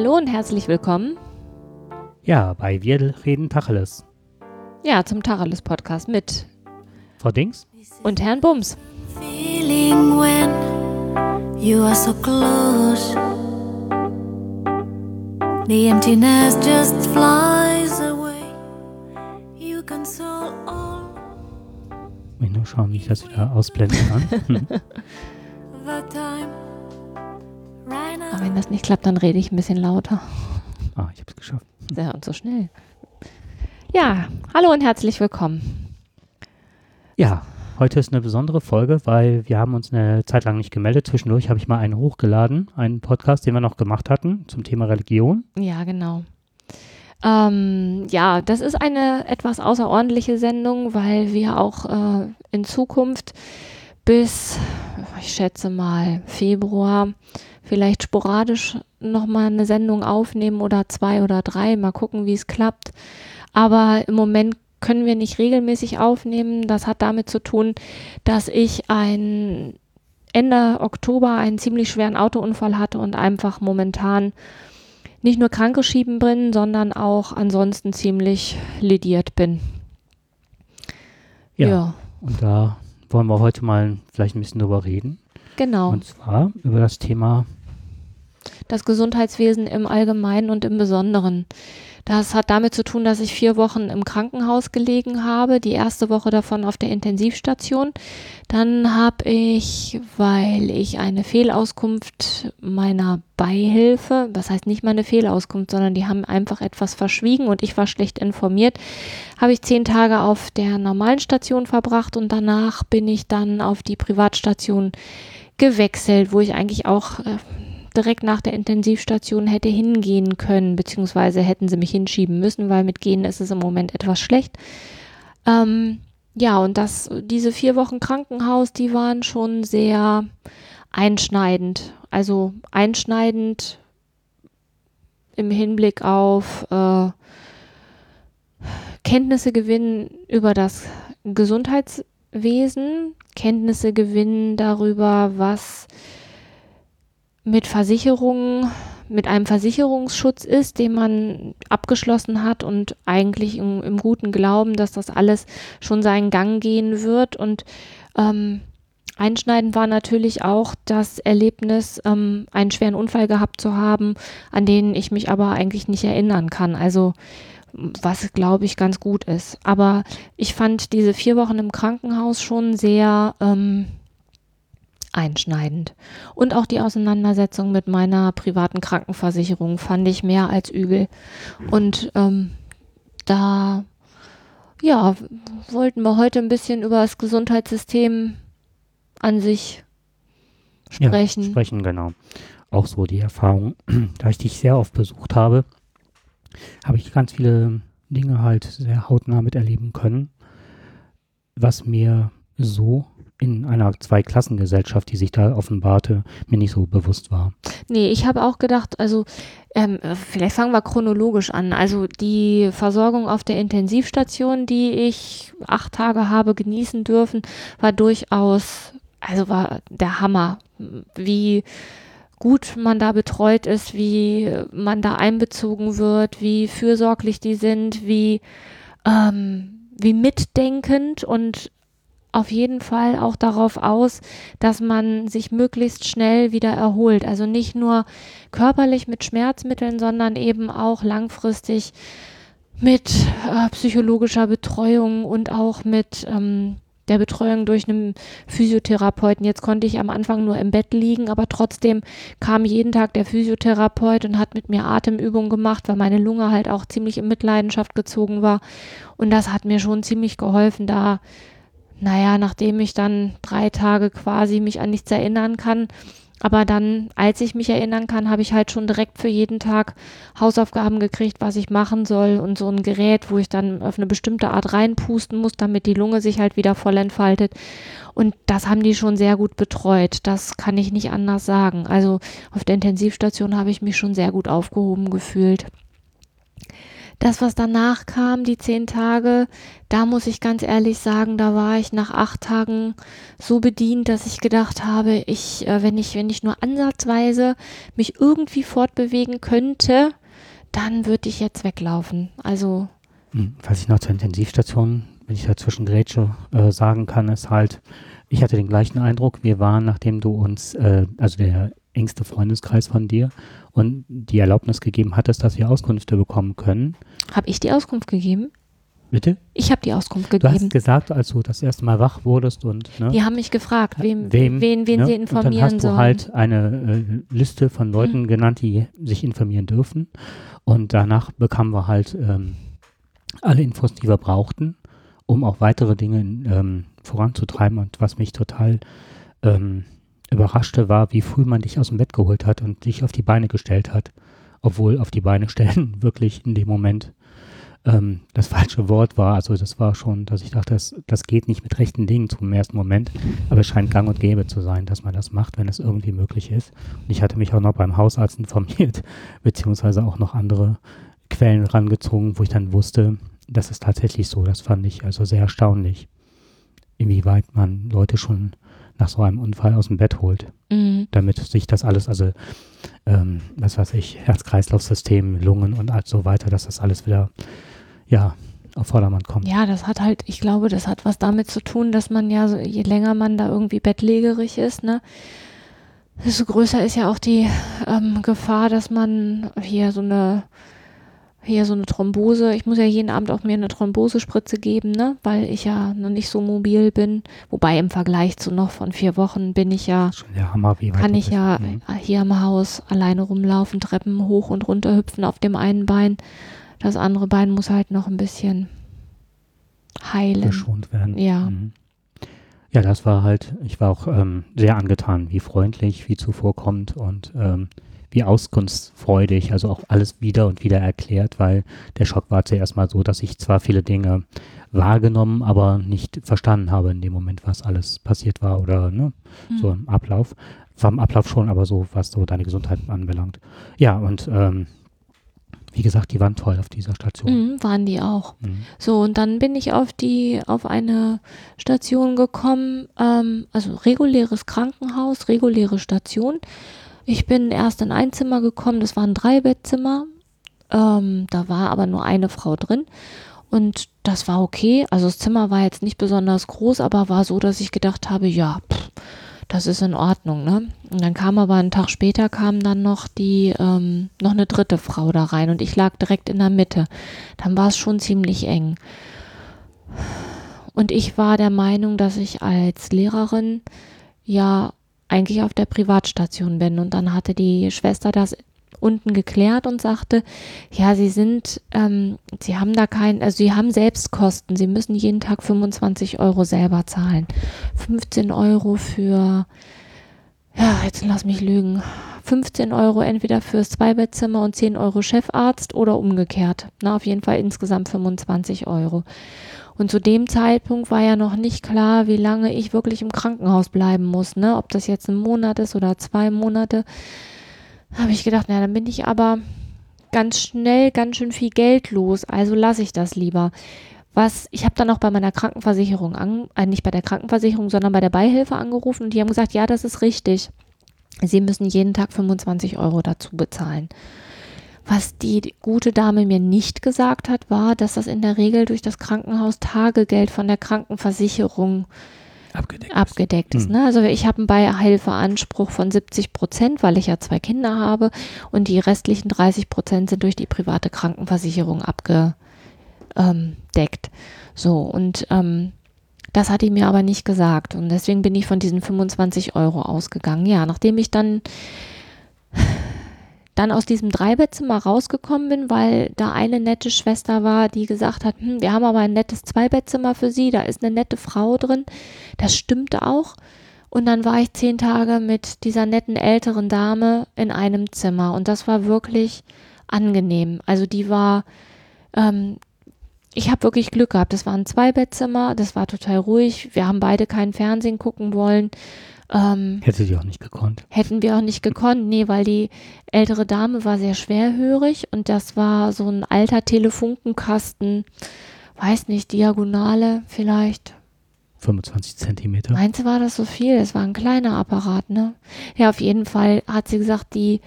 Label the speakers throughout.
Speaker 1: Hallo und herzlich willkommen.
Speaker 2: Ja, bei Wir reden Tacheles.
Speaker 1: Ja, zum Tacheles Podcast mit
Speaker 2: Frau Dings
Speaker 1: und Herrn Bums.
Speaker 3: Feeling when you are so close. The emptiness just flies away. You console all
Speaker 2: Ich will nur schauen, wie ich das wieder ausblenden kann.
Speaker 1: wenn das nicht klappt, dann rede ich ein bisschen lauter.
Speaker 2: ah, ich habe es geschafft.
Speaker 1: Ja, und so schnell. Ja, hallo und herzlich willkommen.
Speaker 2: Ja, heute ist eine besondere Folge, weil wir haben uns eine Zeit lang nicht gemeldet. Zwischendurch habe ich mal einen hochgeladen, einen Podcast, den wir noch gemacht hatten zum Thema Religion.
Speaker 1: Ja, genau. Ähm, ja, das ist eine etwas außerordentliche Sendung, weil wir auch äh, in Zukunft bis, ich schätze mal, Februar vielleicht sporadisch nochmal eine Sendung aufnehmen oder zwei oder drei, mal gucken, wie es klappt. Aber im Moment können wir nicht regelmäßig aufnehmen. Das hat damit zu tun, dass ich ein Ende Oktober einen ziemlich schweren Autounfall hatte und einfach momentan nicht nur krankgeschrieben bin, sondern auch ansonsten ziemlich lediert bin.
Speaker 2: Ja.
Speaker 1: ja
Speaker 2: Und da wollen wir heute mal vielleicht ein bisschen drüber reden.
Speaker 1: Genau.
Speaker 2: Und zwar über das Thema,
Speaker 1: das Gesundheitswesen im Allgemeinen und im Besonderen. Das hat damit zu tun, dass ich vier Wochen im Krankenhaus gelegen habe, die erste Woche davon auf der Intensivstation. Dann habe ich, weil ich eine Fehlauskunft meiner Beihilfe, das heißt nicht mal eine Fehlauskunft, sondern die haben einfach etwas verschwiegen und ich war schlecht informiert, habe ich zehn Tage auf der normalen Station verbracht und danach bin ich dann auf die Privatstation gewechselt, wo ich eigentlich auch äh, direkt nach der Intensivstation hätte hingehen können, beziehungsweise hätten sie mich hinschieben müssen, weil mit Gehen ist es im Moment etwas schlecht. Ähm, ja, und das, diese vier Wochen Krankenhaus, die waren schon sehr einschneidend. Also einschneidend im Hinblick auf äh, Kenntnisse gewinnen über das Gesundheitswesen, Kenntnisse gewinnen darüber, was mit Versicherungen, mit einem Versicherungsschutz ist, den man abgeschlossen hat und eigentlich im, im guten Glauben, dass das alles schon seinen Gang gehen wird. Und ähm, einschneidend war natürlich auch das Erlebnis, ähm, einen schweren Unfall gehabt zu haben, an den ich mich aber eigentlich nicht erinnern kann. Also was glaube ich ganz gut ist. Aber ich fand diese vier Wochen im Krankenhaus schon sehr ähm, einschneidend. Und auch die Auseinandersetzung mit meiner privaten Krankenversicherung fand ich mehr als übel. Und ähm, da, ja, wollten wir heute ein bisschen über das Gesundheitssystem an sich sprechen.
Speaker 2: Ja, sprechen, genau. Auch so die Erfahrung, da ich dich sehr oft besucht habe, habe ich ganz viele Dinge halt sehr hautnah miterleben können, was mir so in einer Zweiklassengesellschaft, die sich da offenbarte, mir nicht so bewusst war.
Speaker 1: Nee, ich habe auch gedacht, also ähm, vielleicht fangen wir chronologisch an. Also die Versorgung auf der Intensivstation, die ich acht Tage habe genießen dürfen, war durchaus, also war der Hammer, wie gut man da betreut ist, wie man da einbezogen wird, wie fürsorglich die sind, wie, ähm, wie mitdenkend und auf jeden Fall auch darauf aus, dass man sich möglichst schnell wieder erholt. Also nicht nur körperlich mit Schmerzmitteln, sondern eben auch langfristig mit äh, psychologischer Betreuung und auch mit ähm, der Betreuung durch einen Physiotherapeuten. Jetzt konnte ich am Anfang nur im Bett liegen, aber trotzdem kam jeden Tag der Physiotherapeut und hat mit mir Atemübungen gemacht, weil meine Lunge halt auch ziemlich in Mitleidenschaft gezogen war. Und das hat mir schon ziemlich geholfen, da naja, nachdem ich dann drei Tage quasi mich an nichts erinnern kann, aber dann, als ich mich erinnern kann, habe ich halt schon direkt für jeden Tag Hausaufgaben gekriegt, was ich machen soll und so ein Gerät, wo ich dann auf eine bestimmte Art reinpusten muss, damit die Lunge sich halt wieder voll entfaltet. Und das haben die schon sehr gut betreut. Das kann ich nicht anders sagen. Also auf der Intensivstation habe ich mich schon sehr gut aufgehoben gefühlt. Das, was danach kam, die zehn Tage, da muss ich ganz ehrlich sagen, da war ich nach acht Tagen so bedient, dass ich gedacht habe, ich, äh, wenn ich, wenn ich nur ansatzweise mich irgendwie fortbewegen könnte, dann würde ich jetzt weglaufen. Also.
Speaker 2: Hm, Was ich noch zur Intensivstation, wenn ich dazwischen Grätsche äh, sagen kann, ist halt, ich hatte den gleichen Eindruck. Wir waren, nachdem du uns, äh, also der engste Freundeskreis von dir und die Erlaubnis gegeben hattest, dass wir Auskünfte bekommen können.
Speaker 1: Habe ich die Auskunft gegeben?
Speaker 2: Bitte?
Speaker 1: Ich habe die Auskunft
Speaker 2: Du hast
Speaker 1: gegeben.
Speaker 2: gesagt, als du das erste Mal wach wurdest und ne,
Speaker 1: Die haben mich gefragt, wem,
Speaker 2: wem,
Speaker 1: wen, wen
Speaker 2: ne,
Speaker 1: sie
Speaker 2: und dann
Speaker 1: informieren
Speaker 2: hast du
Speaker 1: sollen.
Speaker 2: halt eine äh, Liste von Leuten genannt, die sich informieren dürfen. Und danach bekamen wir halt ähm, alle Infos, die wir brauchten, um auch weitere Dinge ähm, voranzutreiben. Und was mich total ähm, überraschte, war, wie früh man dich aus dem Bett geholt hat und dich auf die Beine gestellt hat. Obwohl auf die Beine stellen wirklich in dem Moment ähm, das falsche Wort war. Also das war schon, dass ich dachte, das, das geht nicht mit rechten Dingen zum ersten Moment. Aber es scheint gang und gäbe zu sein, dass man das macht, wenn es irgendwie möglich ist. Und ich hatte mich auch noch beim Hausarzt informiert, beziehungsweise auch noch andere Quellen rangezogen, wo ich dann wusste, das ist tatsächlich so. Das fand ich also sehr erstaunlich, inwieweit man Leute schon nach so einem Unfall aus dem Bett holt,
Speaker 1: Mhm.
Speaker 2: damit sich das alles, also ähm, was weiß ich, Herz-Kreislauf-System, Lungen und so weiter, dass das alles wieder, ja, auf Vordermann kommt.
Speaker 1: Ja, das hat halt, ich glaube, das hat was damit zu tun, dass man ja, so, je länger man da irgendwie bettlägerig ist, ne, desto größer ist ja auch die ähm, Gefahr, dass man hier so eine, hier so eine Thrombose, ich muss ja jeden Abend auch mir eine Thrombosespritze geben, ne, weil ich ja noch nicht so mobil bin. Wobei im Vergleich zu noch von vier Wochen bin ich ja,
Speaker 2: Hammer,
Speaker 1: kann ich
Speaker 2: bist.
Speaker 1: ja
Speaker 2: Mhm.
Speaker 1: hier im Haus alleine rumlaufen, Treppen hoch und runter hüpfen auf dem einen Bein. Das andere Bein muss halt noch ein bisschen heilen.
Speaker 2: geschont werden.
Speaker 1: Ja.
Speaker 2: Mhm. Ja, das war halt, ich war auch ähm, sehr angetan, wie freundlich, wie zuvorkommend und ähm, wie auskunftsfreudig, also auch alles wieder und wieder erklärt, weil der Schock war zuerst mal so, dass ich zwar viele Dinge wahrgenommen, aber nicht verstanden habe in dem Moment, was alles passiert war oder ne, so im Ablauf. War im Ablauf schon, aber so, was so deine Gesundheit anbelangt. Ja, und ähm, wie gesagt, die waren toll auf dieser Station.
Speaker 1: Mhm, waren die auch.
Speaker 2: Mhm.
Speaker 1: So, und dann bin ich auf die, auf eine Station gekommen, ähm, also reguläres Krankenhaus, reguläre Station. Ich bin erst in ein Zimmer gekommen, das war ein Dreibettzimmer. Ähm, da war aber nur eine Frau drin. Und das war okay. Also das Zimmer war jetzt nicht besonders groß, aber war so, dass ich gedacht habe, ja, pff, das ist in Ordnung, ne? Und dann kam aber einen Tag später kam dann noch die, ähm, noch eine dritte Frau da rein und ich lag direkt in der Mitte. Dann war es schon ziemlich eng. Und ich war der Meinung, dass ich als Lehrerin ja eigentlich auf der Privatstation bin. Und dann hatte die Schwester das unten geklärt und sagte, ja, sie sind, ähm, sie haben da kein, also sie haben Selbstkosten, sie müssen jeden Tag 25 Euro selber zahlen. 15 Euro für, ja, jetzt lass mich lügen, 15 Euro entweder fürs Zweibettzimmer und 10 Euro Chefarzt oder umgekehrt. Na, auf jeden Fall insgesamt 25 Euro. Und zu dem Zeitpunkt war ja noch nicht klar, wie lange ich wirklich im Krankenhaus bleiben muss, ne? Ob das jetzt ein Monat ist oder zwei Monate. Habe ich gedacht, na, dann bin ich aber ganz schnell ganz schön viel Geld los, also lasse ich das lieber. Was, ich habe dann auch bei meiner Krankenversicherung, an, äh, nicht bei der Krankenversicherung, sondern bei der Beihilfe angerufen und die haben gesagt, ja, das ist richtig. Sie müssen jeden Tag 25 Euro dazu bezahlen. Was die gute Dame mir nicht gesagt hat, war, dass das in der Regel durch das Krankenhaus Tagegeld von der Krankenversicherung
Speaker 2: Abgedeckt.
Speaker 1: abgedeckt ist.
Speaker 2: Hm.
Speaker 1: Ne? Also ich habe einen Beihilfeanspruch von 70 Prozent, weil ich ja zwei Kinder habe und die restlichen 30 Prozent sind durch die private Krankenversicherung abgedeckt. So und ähm, das hat die mir aber nicht gesagt und deswegen bin ich von diesen 25 Euro ausgegangen. Ja, nachdem ich dann dann aus diesem Dreibettzimmer rausgekommen bin, weil da eine nette Schwester war, die gesagt hat, hm, wir haben aber ein nettes Zweibettzimmer für Sie, da ist eine nette Frau drin. Das stimmte auch. Und dann war ich zehn Tage mit dieser netten älteren Dame in einem Zimmer und das war wirklich angenehm. Also die war, ähm, ich habe wirklich Glück gehabt. Das war ein Zweibettzimmer, das war total ruhig. Wir haben beide keinen Fernsehen gucken wollen. Ähm,
Speaker 2: Hätte sie auch nicht gekonnt.
Speaker 1: hätten wir auch nicht gekonnt. Nee, weil die ältere Dame war sehr schwerhörig und das war so ein alter Telefunkenkasten, weiß nicht, Diagonale vielleicht.
Speaker 2: 25 Zentimeter.
Speaker 1: Meinst du, war das so viel? Es war ein kleiner Apparat, ne? Ja, auf jeden Fall hat sie gesagt, die,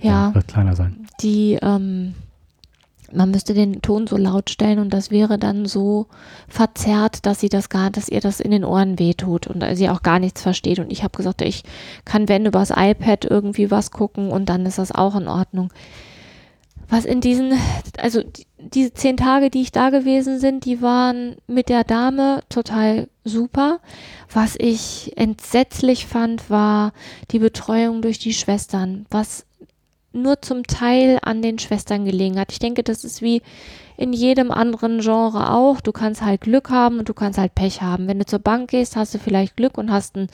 Speaker 1: ja,
Speaker 2: Wird kleiner sein.
Speaker 1: die, ähm, man müsste den Ton so laut stellen und das wäre dann so verzerrt, dass sie das gar, dass ihr das in den Ohren wehtut und sie auch gar nichts versteht. Und ich habe gesagt, ich kann, wenn übers iPad irgendwie was gucken und dann ist das auch in Ordnung. Was in diesen, also die, diese zehn Tage, die ich da gewesen sind, die waren mit der Dame total super. Was ich entsetzlich fand, war die Betreuung durch die Schwestern, was nur zum Teil an den Schwestern gelegen hat. Ich denke, das ist wie in jedem anderen Genre auch. Du kannst halt Glück haben und du kannst halt Pech haben. Wenn du zur Bank gehst, hast du vielleicht Glück und hast einen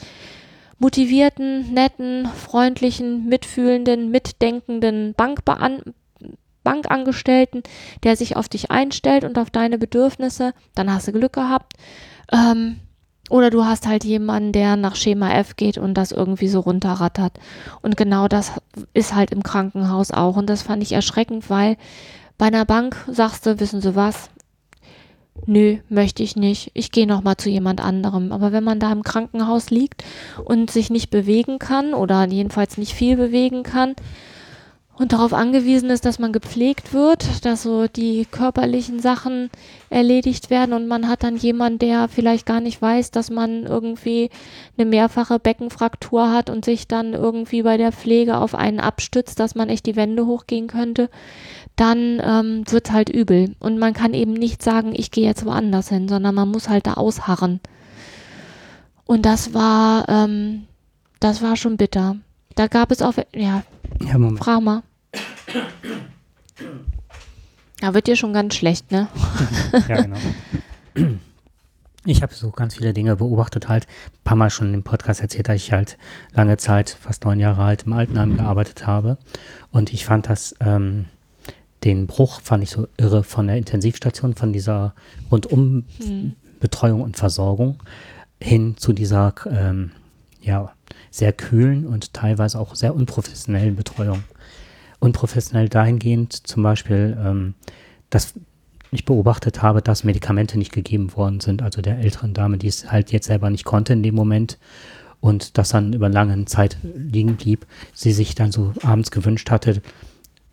Speaker 1: motivierten, netten, freundlichen, mitfühlenden, mitdenkenden Bankbean Bankangestellten, der sich auf dich einstellt und auf deine Bedürfnisse. Dann hast du Glück gehabt. Ähm, oder du hast halt jemanden, der nach Schema F geht und das irgendwie so runterrattert. Und genau das ist halt im Krankenhaus auch. Und das fand ich erschreckend, weil bei einer Bank sagst du, wissen Sie was? Nö, möchte ich nicht. Ich gehe noch mal zu jemand anderem. Aber wenn man da im Krankenhaus liegt und sich nicht bewegen kann oder jedenfalls nicht viel bewegen kann und darauf angewiesen ist, dass man gepflegt wird, dass so die körperlichen Sachen erledigt werden und man hat dann jemanden, der vielleicht gar nicht weiß, dass man irgendwie eine mehrfache Beckenfraktur hat und sich dann irgendwie bei der Pflege auf einen abstützt, dass man echt die Wände hochgehen könnte, dann ähm, wird halt übel. Und man kann eben nicht sagen, ich gehe jetzt woanders hin, sondern man muss halt da ausharren. Und das war, ähm, das war schon bitter. Da gab es auch, ja,
Speaker 2: Ja, Moment.
Speaker 1: frag mal. Da wird dir schon ganz schlecht, ne?
Speaker 2: Ja, genau. Ich habe so ganz viele Dinge beobachtet, halt ein paar Mal schon im Podcast erzählt, dass ich halt lange Zeit, fast neun Jahre alt, im Altenheim gearbeitet habe. Und ich fand das, ähm, den Bruch fand ich so irre von der Intensivstation, von dieser Rundumbetreuung und Versorgung hin zu dieser, ähm, ja, sehr kühlen und teilweise auch sehr unprofessionellen Betreuung. Unprofessionell dahingehend zum Beispiel, ähm, dass ich beobachtet habe, dass Medikamente nicht gegeben worden sind, also der älteren Dame, die es halt jetzt selber nicht konnte in dem Moment und das dann über lange Zeit liegen blieb, sie sich dann so abends gewünscht hatte,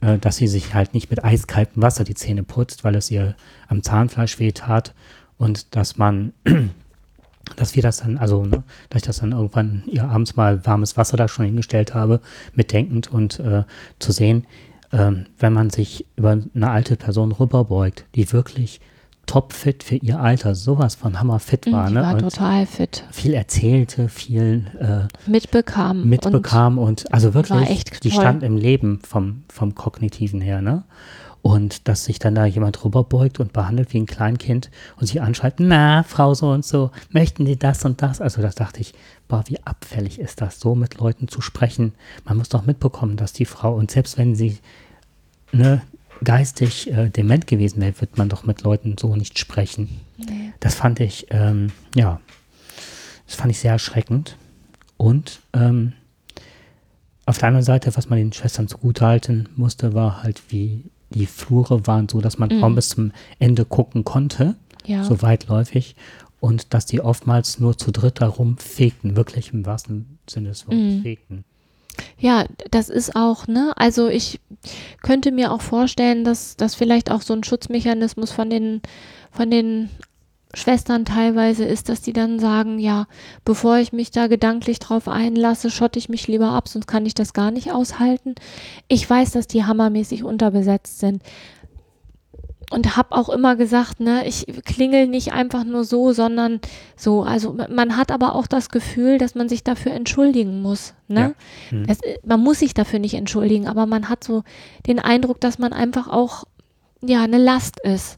Speaker 2: äh, dass sie sich halt nicht mit eiskaltem Wasser die Zähne putzt, weil es ihr am Zahnfleisch weh tat und dass man, dass wir das dann, also, ne, dass ich das dann irgendwann ihr abends mal warmes Wasser da schon hingestellt habe, mitdenkend und äh, zu sehen, ähm, wenn man sich über eine alte Person rüberbeugt, die wirklich topfit für ihr Alter, sowas von hammerfit war,
Speaker 1: Die
Speaker 2: ne?
Speaker 1: war
Speaker 2: und
Speaker 1: total fit.
Speaker 2: viel erzählte, viel äh,
Speaker 1: Mitbekam.
Speaker 2: mitbekam und, also wirklich, die
Speaker 1: toll.
Speaker 2: stand im Leben vom, vom Kognitiven her, ne? Und dass sich dann da jemand rüberbeugt und behandelt wie ein Kleinkind und sie anschreit, na, Frau so und so, möchten Sie das und das? Also das dachte ich, boah, wie abfällig ist das, so mit Leuten zu sprechen. Man muss doch mitbekommen, dass die Frau, und selbst wenn sie ne, geistig äh, dement gewesen wäre, wird man doch mit Leuten so nicht sprechen.
Speaker 1: Nee.
Speaker 2: Das fand ich, ähm, ja, das fand ich sehr erschreckend. Und ähm, auf der anderen Seite, was man den Schwestern zugutehalten musste, war halt, wie die Flure waren so, dass man
Speaker 1: Mhm.
Speaker 2: kaum bis zum Ende gucken konnte,
Speaker 1: Ja.
Speaker 2: so weitläufig. Und dass die oftmals nur zu dritt darum fegten, wirklich im wahrsten Sinne des Wortes
Speaker 1: Mhm.
Speaker 2: fegten.
Speaker 1: Ja, das ist auch, ne? Also ich könnte mir auch vorstellen, dass das vielleicht auch so ein Schutzmechanismus von den, von den Schwestern teilweise ist, dass die dann sagen, ja, bevor ich mich da gedanklich drauf einlasse, schotte ich mich lieber ab, sonst kann ich das gar nicht aushalten. Ich weiß, dass die hammermäßig unterbesetzt sind. Und habe auch immer gesagt, ne, ich klingel nicht einfach nur so, sondern so. Also man hat aber auch das Gefühl, dass man sich dafür entschuldigen muss. Ne?
Speaker 2: Ja. Mhm.
Speaker 1: Das, man muss sich dafür nicht entschuldigen, aber man hat so den Eindruck, dass man einfach auch ja eine Last ist.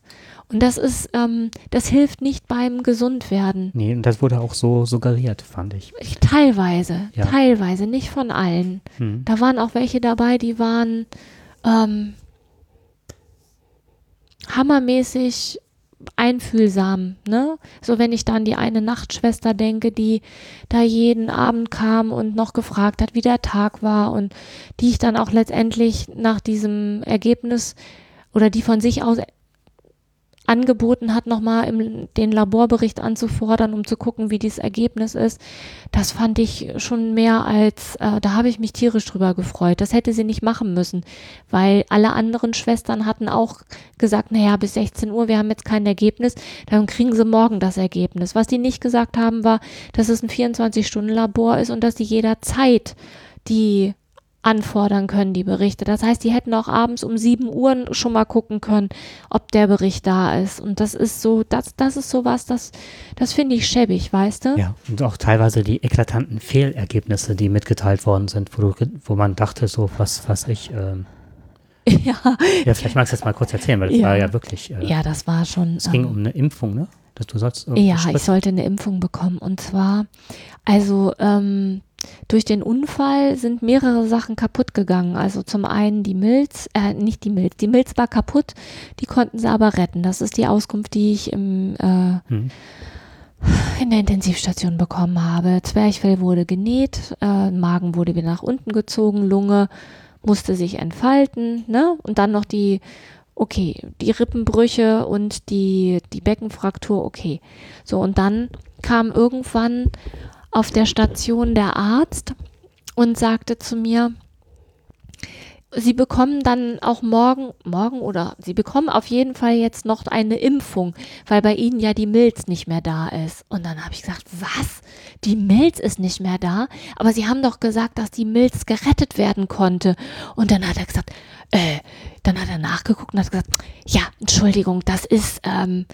Speaker 1: Und das ist, ähm, das hilft nicht beim Gesundwerden.
Speaker 2: Nee, und das wurde auch so suggeriert, fand ich.
Speaker 1: Ich- Teilweise,
Speaker 2: Ja.
Speaker 1: teilweise, nicht von allen.
Speaker 2: Mhm.
Speaker 1: Da waren auch welche dabei, die waren ähm, hammermäßig einfühlsam, ne? So wenn ich dann die eine Nachtschwester denke, die da jeden Abend kam und noch gefragt hat, wie der Tag war und die ich dann auch letztendlich nach diesem Ergebnis oder die von sich aus angeboten hat, nochmal den Laborbericht anzufordern, um zu gucken, wie dieses Ergebnis ist. Das fand ich schon mehr als, äh, da habe ich mich tierisch drüber gefreut. Das hätte sie nicht machen müssen, weil alle anderen Schwestern hatten auch gesagt, naja, bis 16 Uhr, wir haben jetzt kein Ergebnis, dann kriegen sie morgen das Ergebnis. Was die nicht gesagt haben, war, dass es ein 24-Stunden-Labor ist und dass sie jederzeit die anfordern können, die Berichte. Das heißt, die hätten auch abends um 7 Uhr schon mal gucken können, ob der Bericht da ist. Und das ist so, das, das ist sowas, das, das finde ich schäbig, weißt du?
Speaker 2: Ja, und auch teilweise die eklatanten Fehlergebnisse, die mitgeteilt worden sind, wo, du, wo man dachte, so, was, was ich, ähm,
Speaker 1: ja.
Speaker 2: ja, vielleicht magst du jetzt mal kurz erzählen, weil das
Speaker 1: Ja.
Speaker 2: war ja wirklich, äh,
Speaker 1: Ja, das war schon.
Speaker 2: es ging
Speaker 1: ähm,
Speaker 2: um eine Impfung, ne? Dass du sollst
Speaker 1: Ja, ich sollte eine Impfung bekommen. Und zwar, also ähm, durch den Unfall sind mehrere Sachen kaputt gegangen. Also zum einen die Milz, äh, nicht die Milz, die Milz war kaputt, die konnten sie aber retten. Das ist die Auskunft, die ich im, äh,
Speaker 2: Hm.
Speaker 1: in der Intensivstation bekommen habe. Zwerchfell wurde genäht, äh, Magen wurde wieder nach unten gezogen, Lunge musste sich entfalten, ne? Und dann noch die, okay, die Rippenbrüche und die, die Beckenfraktur, okay. So, und dann kam irgendwann auf der Station der Arzt und sagte zu mir, Sie bekommen dann auch morgen, morgen oder Sie bekommen auf jeden Fall jetzt noch eine Impfung, weil bei Ihnen ja die Milz nicht mehr da ist. Und dann habe ich gesagt, was? Die Milz ist nicht mehr da? Aber Sie haben doch gesagt, dass die Milz gerettet werden konnte. Und dann hat er gesagt, äh, dann hat er nachgeguckt und hat gesagt, ja, Entschuldigung, das ist, ähm,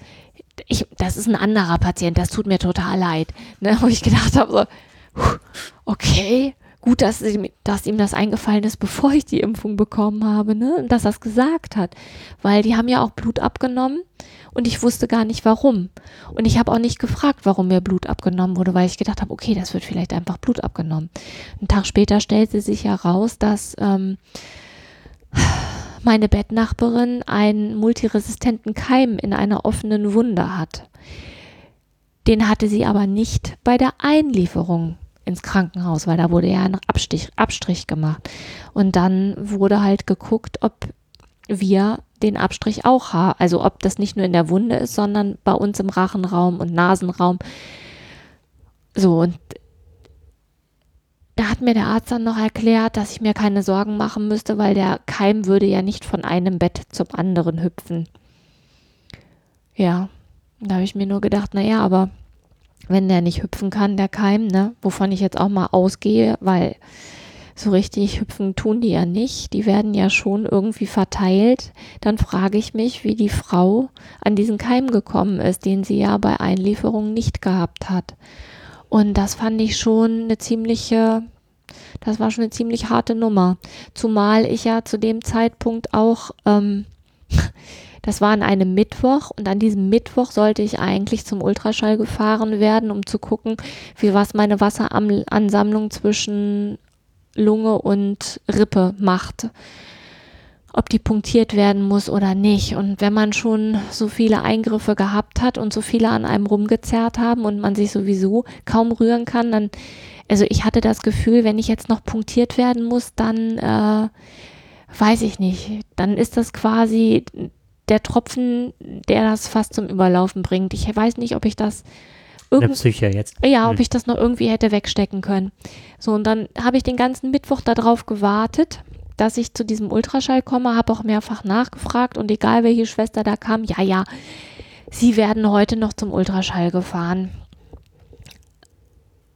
Speaker 1: ich, das ist ein anderer Patient, das tut mir total leid. Ne, wo ich gedacht habe, so, okay, gut, dass, ihm- dass ihm das eingefallen ist, bevor ich die Impfung bekommen habe, ne? Und dass er es gesagt hat. Weil die haben ja auch Blut abgenommen und ich wusste gar nicht warum. Und ich habe auch nicht gefragt, warum mir Blut abgenommen wurde, weil ich gedacht habe, okay, das wird vielleicht einfach Blut abgenommen. Einen Tag später stellte sich heraus, dass ähm, meine Bettnachbarin einen multiresistenten Keim in einer offenen Wunde hat. Den hatte sie aber nicht bei der Einlieferung ins Krankenhaus, weil da wurde ja ein Abstich, Abstrich gemacht. Und dann wurde halt geguckt, ob wir den Abstrich auch haben. Also ob das nicht nur in der Wunde ist, sondern bei uns im Rachenraum und Nasenraum. So, und da hat mir der Arzt dann noch erklärt, dass ich mir keine Sorgen machen müsste, weil der Keim würde ja nicht von einem Bett zum anderen hüpfen. Ja, da habe ich mir nur gedacht, naja, aber wenn der nicht hüpfen kann, der Keim, ne, wovon ich jetzt auch mal ausgehe, weil so richtig hüpfen tun die ja nicht, die werden ja schon irgendwie verteilt, dann frage ich mich, wie die Frau an diesen Keim gekommen ist, den sie ja bei Einlieferung nicht gehabt hat. Und das fand ich schon eine ziemliche, das war schon eine ziemlich harte Nummer. Zumal ich ja zu dem Zeitpunkt auch, ähm, das war an einem Mittwoch und an diesem Mittwoch sollte ich eigentlich zum Ultraschall gefahren werden, um zu gucken, wie was meine Wasseransammlung zwischen Lunge und Rippe macht. Ob die punktiert werden muss oder nicht. Und wenn man schon so viele Eingriffe gehabt hat und so viele an einem rumgezerrt haben und man sich sowieso kaum rühren kann, dann, also ich hatte das Gefühl, wenn ich jetzt noch punktiert werden muss, dann äh, weiß ich nicht. Dann ist das quasi der Tropfen, der das fast zum Überlaufen bringt. Ich weiß nicht, ob ich das irgend
Speaker 2: Psyche jetzt.
Speaker 1: ja,
Speaker 2: Hm.
Speaker 1: ob ich das noch irgendwie hätte wegstecken können. So, und dann habe ich den ganzen Mittwoch darauf gewartet, dass ich zu diesem Ultraschall komme, habe auch mehrfach nachgefragt und egal welche Schwester da kam, ja, ja, sie werden heute noch zum Ultraschall gefahren.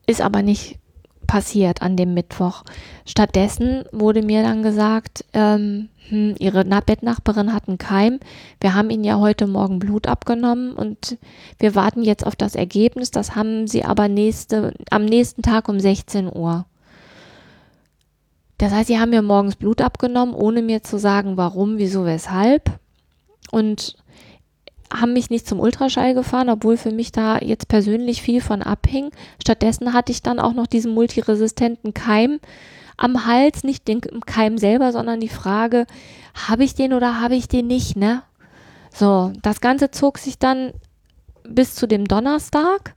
Speaker 1: Ist aber nicht passiert an dem Mittwoch. Stattdessen wurde mir dann gesagt, ähm, hm, ihre Na Bettnachbarin hat einen Keim. Wir haben ihnen ja heute Morgen Blut abgenommen und wir warten jetzt auf das Ergebnis. Das haben sie aber nächste, am nächsten Tag um 16 Uhr. Das heißt, sie haben mir morgens Blut abgenommen, ohne mir zu sagen, warum, wieso, weshalb. Und haben mich nicht zum Ultraschall gefahren, obwohl für mich da jetzt persönlich viel von abhing. Stattdessen hatte ich dann auch noch diesen multiresistenten Keim am Hals, nicht den Keim selber, sondern die Frage, habe ich den oder habe ich den nicht, ne? So, das Ganze zog sich dann bis zu dem Donnerstag.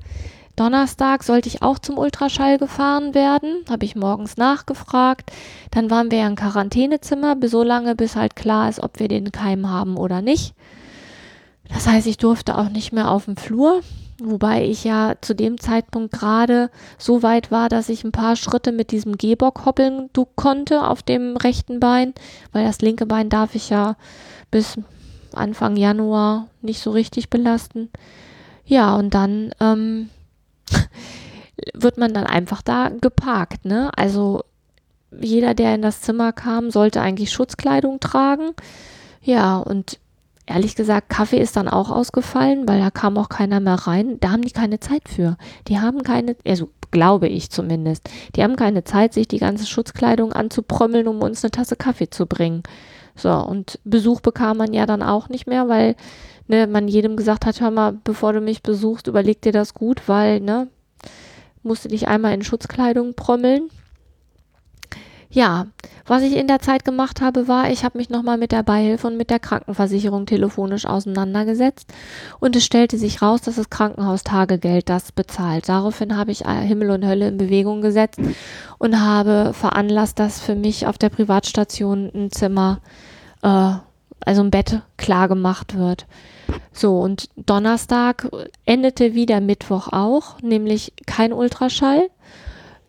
Speaker 1: Donnerstag sollte ich auch zum Ultraschall gefahren werden, habe ich morgens nachgefragt. Dann waren wir ja im Quarantänezimmer, so lange, bis halt klar ist, ob wir den Keim haben oder nicht. Das heißt, ich durfte auch nicht mehr auf dem Flur, wobei ich ja zu dem Zeitpunkt gerade so weit war, dass ich ein paar Schritte mit diesem Gehbock hoppeln konnte auf dem rechten Bein, weil das linke Bein darf ich ja bis Anfang Januar nicht so richtig belasten. Ja, und dann ähm, wird man dann einfach da geparkt, ne? Also jeder, der in das Zimmer kam, sollte eigentlich Schutzkleidung tragen. Ja, und ehrlich gesagt, Kaffee ist dann auch ausgefallen, weil da kam auch keiner mehr rein. Da haben die keine Zeit für. Die haben keine, also glaube ich zumindest, die haben keine Zeit, sich die ganze Schutzkleidung anzuprommeln, um uns eine Tasse Kaffee zu bringen. So, und Besuch bekam man ja dann auch nicht mehr, weil ne, man jedem gesagt hat, hör mal, bevor du mich besuchst, überleg dir das gut, weil, ne, musst du dich einmal in Schutzkleidung prommeln. Ja, was ich in der Zeit gemacht habe, war, ich habe mich nochmal mit der Beihilfe und mit der Krankenversicherung telefonisch auseinandergesetzt und es stellte sich raus, dass das Krankenhaustagegeld das bezahlt. Daraufhin habe ich äh, Himmel und Hölle in Bewegung gesetzt und habe veranlasst, dass für mich auf der Privatstation ein Zimmer, äh, also ein Bett klar gemacht wird. So, und Donnerstag endete wie der Mittwoch auch, nämlich kein Ultraschall,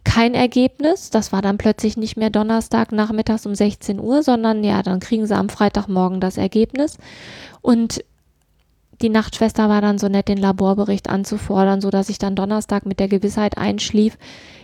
Speaker 1: kein Ergebnis. Das war dann plötzlich nicht mehr Donnerstag nachmittags um 16 Uhr, sondern ja, dann kriegen sie am Freitagmorgen das Ergebnis. Und die Nachtschwester war dann so nett, den Laborbericht anzufordern, so dass ich dann Donnerstag mit der Gewissheit einschlief,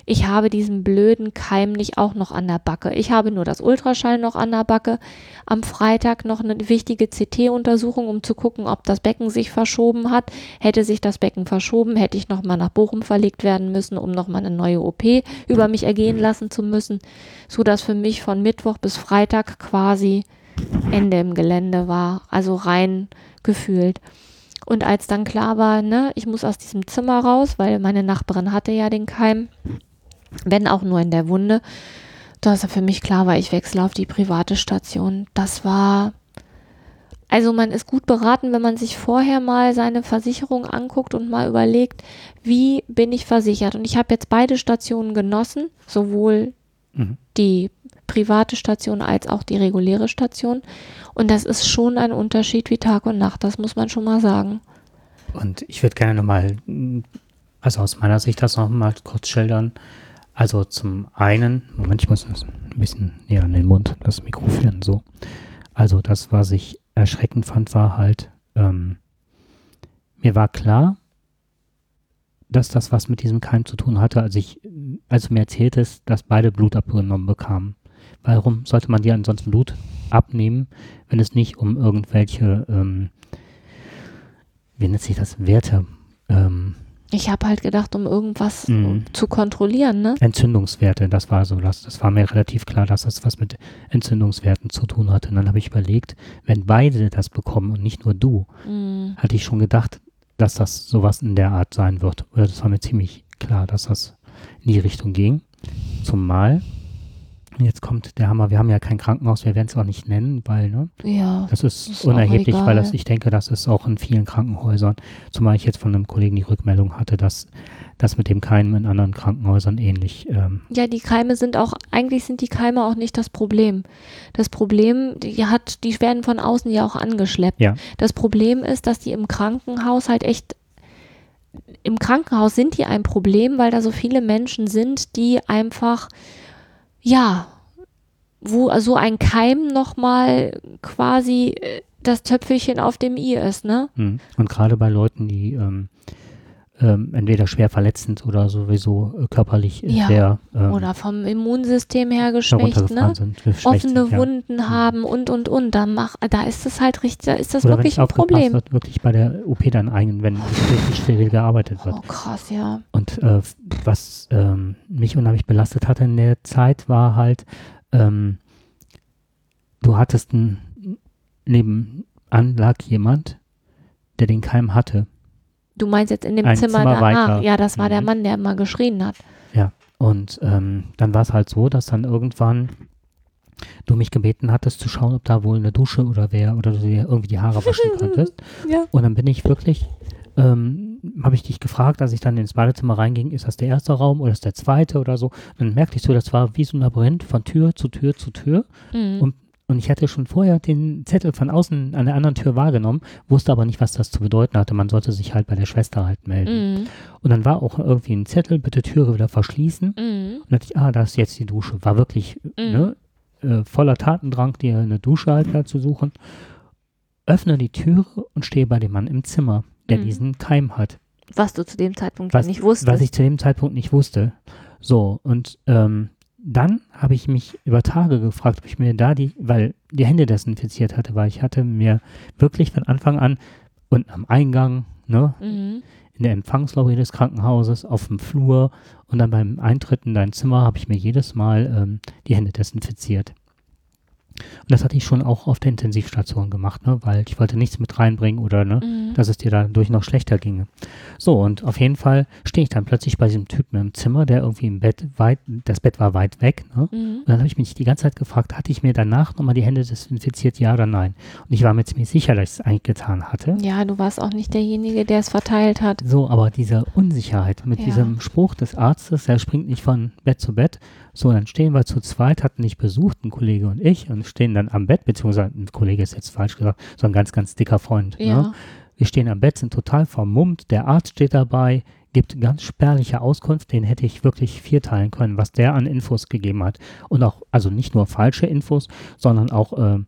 Speaker 1: ich habe diesen blöden Keim nicht auch noch an der Backe. Ich habe nur das Ultraschall noch an der Backe. Am Freitag noch eine wichtige CT-Untersuchung, um zu gucken, ob das Becken sich verschoben hat. Hätte sich das Becken verschoben, hätte ich nochmal nach Bochum verlegt werden müssen, um nochmal eine neue OP über mich ergehen lassen zu müssen, so dass für mich von Mittwoch bis Freitag quasi Ende im Gelände war, also rein gefühlt. Und als dann klar war, ne, ich muss aus diesem Zimmer raus, weil meine Nachbarin hatte ja den Keim, wenn auch nur in der Wunde, dass für mich klar war, ich wechsle auf die private Station. Das war, also man ist gut beraten, wenn man sich vorher mal seine Versicherung anguckt und mal überlegt, wie bin ich versichert. Und ich habe jetzt beide Stationen genossen, sowohl
Speaker 2: Mhm.
Speaker 1: die private Station als auch die reguläre Station. Und das ist schon ein Unterschied wie Tag und Nacht, das muss man schon mal sagen.
Speaker 2: Und ich würde gerne nochmal, also aus meiner Sicht das nochmal kurz schildern. Also zum einen, Moment, ich muss ein bisschen näher an den Mund, das Mikro führen, so. Also das, was ich erschreckend fand, war halt, ähm, mir war klar, dass das was mit diesem Keim zu tun hatte, als ich, als du mir erzähltest, dass beide Blut abgenommen bekamen. Warum sollte man dir ansonsten Blut abnehmen, wenn es nicht um irgendwelche, ähm, wie nennt sich das, Werte, ähm,
Speaker 1: Ich habe halt gedacht, um irgendwas
Speaker 2: Mhm.
Speaker 1: zu kontrollieren, ne?
Speaker 2: Entzündungswerte, das war so, das, das war mir relativ klar, dass das was mit Entzündungswerten zu tun hatte. Und dann habe ich überlegt, wenn beide das bekommen und nicht nur du,
Speaker 1: Mhm.
Speaker 2: hatte ich schon gedacht, dass das sowas in der Art sein wird. Oder das war mir ziemlich klar, dass das in die Richtung ging. Zumal, jetzt kommt der Hammer, wir haben ja kein Krankenhaus, wir werden es auch nicht nennen, weil, ne,
Speaker 1: Ja.
Speaker 2: das ist,
Speaker 1: Ist
Speaker 2: unerheblich, weil das, ich denke, das ist auch in vielen Krankenhäusern, zumal ich jetzt von einem Kollegen die Rückmeldung hatte, dass das mit dem Keim in anderen Krankenhäusern ähnlich ähm,
Speaker 1: Ja, die Keime sind auch, eigentlich sind die Keime auch nicht das Problem. Das Problem, die hat, die werden von außen ja auch angeschleppt.
Speaker 2: Ja.
Speaker 1: Das Problem ist, dass die im Krankenhaus halt echt, im Krankenhaus sind die ein Problem, weil da so viele Menschen sind, die einfach, ja, wo so ein Keim nochmal quasi äh, das Töpfelchen auf dem i ist, ne?
Speaker 2: Mhm. Und gerade bei Leuten, die ähm, ähm, entweder schwer verletzt sind oder sowieso äh, körperlich äh,
Speaker 1: Ja.
Speaker 2: sehr ähm,
Speaker 1: Oder vom Immunsystem her geschwächt, ne?
Speaker 2: sind.
Speaker 1: offene
Speaker 2: ja.
Speaker 1: Wunden haben und und und, da mach, da ist es halt richtig, da ist das
Speaker 2: Oder
Speaker 1: wirklich ein Problem.
Speaker 2: wird, wirklich bei der OP dann ein, wenn richtig steril gearbeitet wird.
Speaker 1: Oh krass, ja.
Speaker 2: Und äh, was ähm, mich unheimlich belastet hatte in der Zeit, war halt, ähm, du hattest ein, nebenan lag jemand, der den Keim hatte.
Speaker 1: Du meinst jetzt in dem
Speaker 2: Ein
Speaker 1: Zimmer,
Speaker 2: Zimmer
Speaker 1: danach?
Speaker 2: weiter.
Speaker 1: Ja, das war der
Speaker 2: Mhm.
Speaker 1: Mann, der immer geschrien hat.
Speaker 2: Und ähm, dann war es halt so, dass dann irgendwann du mich gebeten hattest zu schauen, ob da wohl eine Dusche oder wer oder du dir irgendwie die Haare waschen könntest.
Speaker 1: Ja.
Speaker 2: Und dann bin ich wirklich, ähm, habe ich dich gefragt, als ich dann ins Badezimmer reinging, ist das der erste Raum oder ist der zweite oder so. Und dann merkte ich so, das war wie so ein Labyrinth von Tür zu Tür zu Tür.
Speaker 1: Mhm.
Speaker 2: Und, und ich hatte schon vorher den Zettel von außen an der anderen Tür wahrgenommen, wusste aber nicht, was das zu bedeuten hatte. Man sollte sich halt bei der Schwester halt melden.
Speaker 1: Mhm.
Speaker 2: Und dann war auch irgendwie ein Zettel, bitte Türe wieder verschließen.
Speaker 1: Mhm.
Speaker 2: Und dachte ich, ah, da ist jetzt die Dusche. War wirklich
Speaker 1: Mhm.
Speaker 2: ne, äh, voller Tatendrang, dir eine Dusche halt da zu suchen. Öffne die Türe und stehe bei dem Mann im Zimmer, der
Speaker 1: Mhm.
Speaker 2: diesen Keim hat.
Speaker 1: Was du zu dem Zeitpunkt
Speaker 2: Was,
Speaker 1: nicht wusstest.
Speaker 2: was ich zu dem Zeitpunkt nicht wusste. So, und ähm, dann habe ich mich über Tage gefragt, ob ich mir da die, weil die Hände desinfiziert hatte, weil ich hatte mir wirklich von Anfang an unten am Eingang, ne,
Speaker 1: mhm.
Speaker 2: in der Empfangslobby des Krankenhauses, auf dem Flur und dann beim Eintritt in dein Zimmer habe ich mir jedes Mal ähm, die Hände desinfiziert. Und das hatte ich schon auch auf der Intensivstation gemacht, ne, weil ich wollte nichts mit reinbringen oder ne,
Speaker 1: Mhm.
Speaker 2: dass es dir dadurch noch schlechter ginge. So, und auf jeden Fall stehe ich dann plötzlich bei diesem Typen im Zimmer, der irgendwie im Bett weit, das Bett war weit weg, ne?
Speaker 1: Mhm.
Speaker 2: Und dann habe ich mich die ganze Zeit gefragt, hatte ich mir danach nochmal die Hände desinfiziert, ja oder nein? Und ich war mir ziemlich sicher, dass ich es eigentlich getan hatte.
Speaker 1: Ja, du warst auch nicht derjenige, der es verteilt hat.
Speaker 2: So, aber diese Unsicherheit mit
Speaker 1: Ja.
Speaker 2: diesem Spruch des Arztes, er springt nicht von Bett zu Bett. So, dann stehen wir zu zweit, hatten nicht besucht, ein Kollege und ich, und stehen dann am Bett, beziehungsweise ein Kollege ist jetzt falsch gesagt, so ein ganz, ganz dicker Freund.
Speaker 1: Ja.
Speaker 2: Ne? Wir stehen am Bett, sind total vermummt, der Arzt steht dabei, gibt ganz spärliche Auskunft, den hätte ich wirklich vierteilen können, was der an Infos gegeben hat. Und auch, also nicht nur falsche Infos, sondern auch, ähm,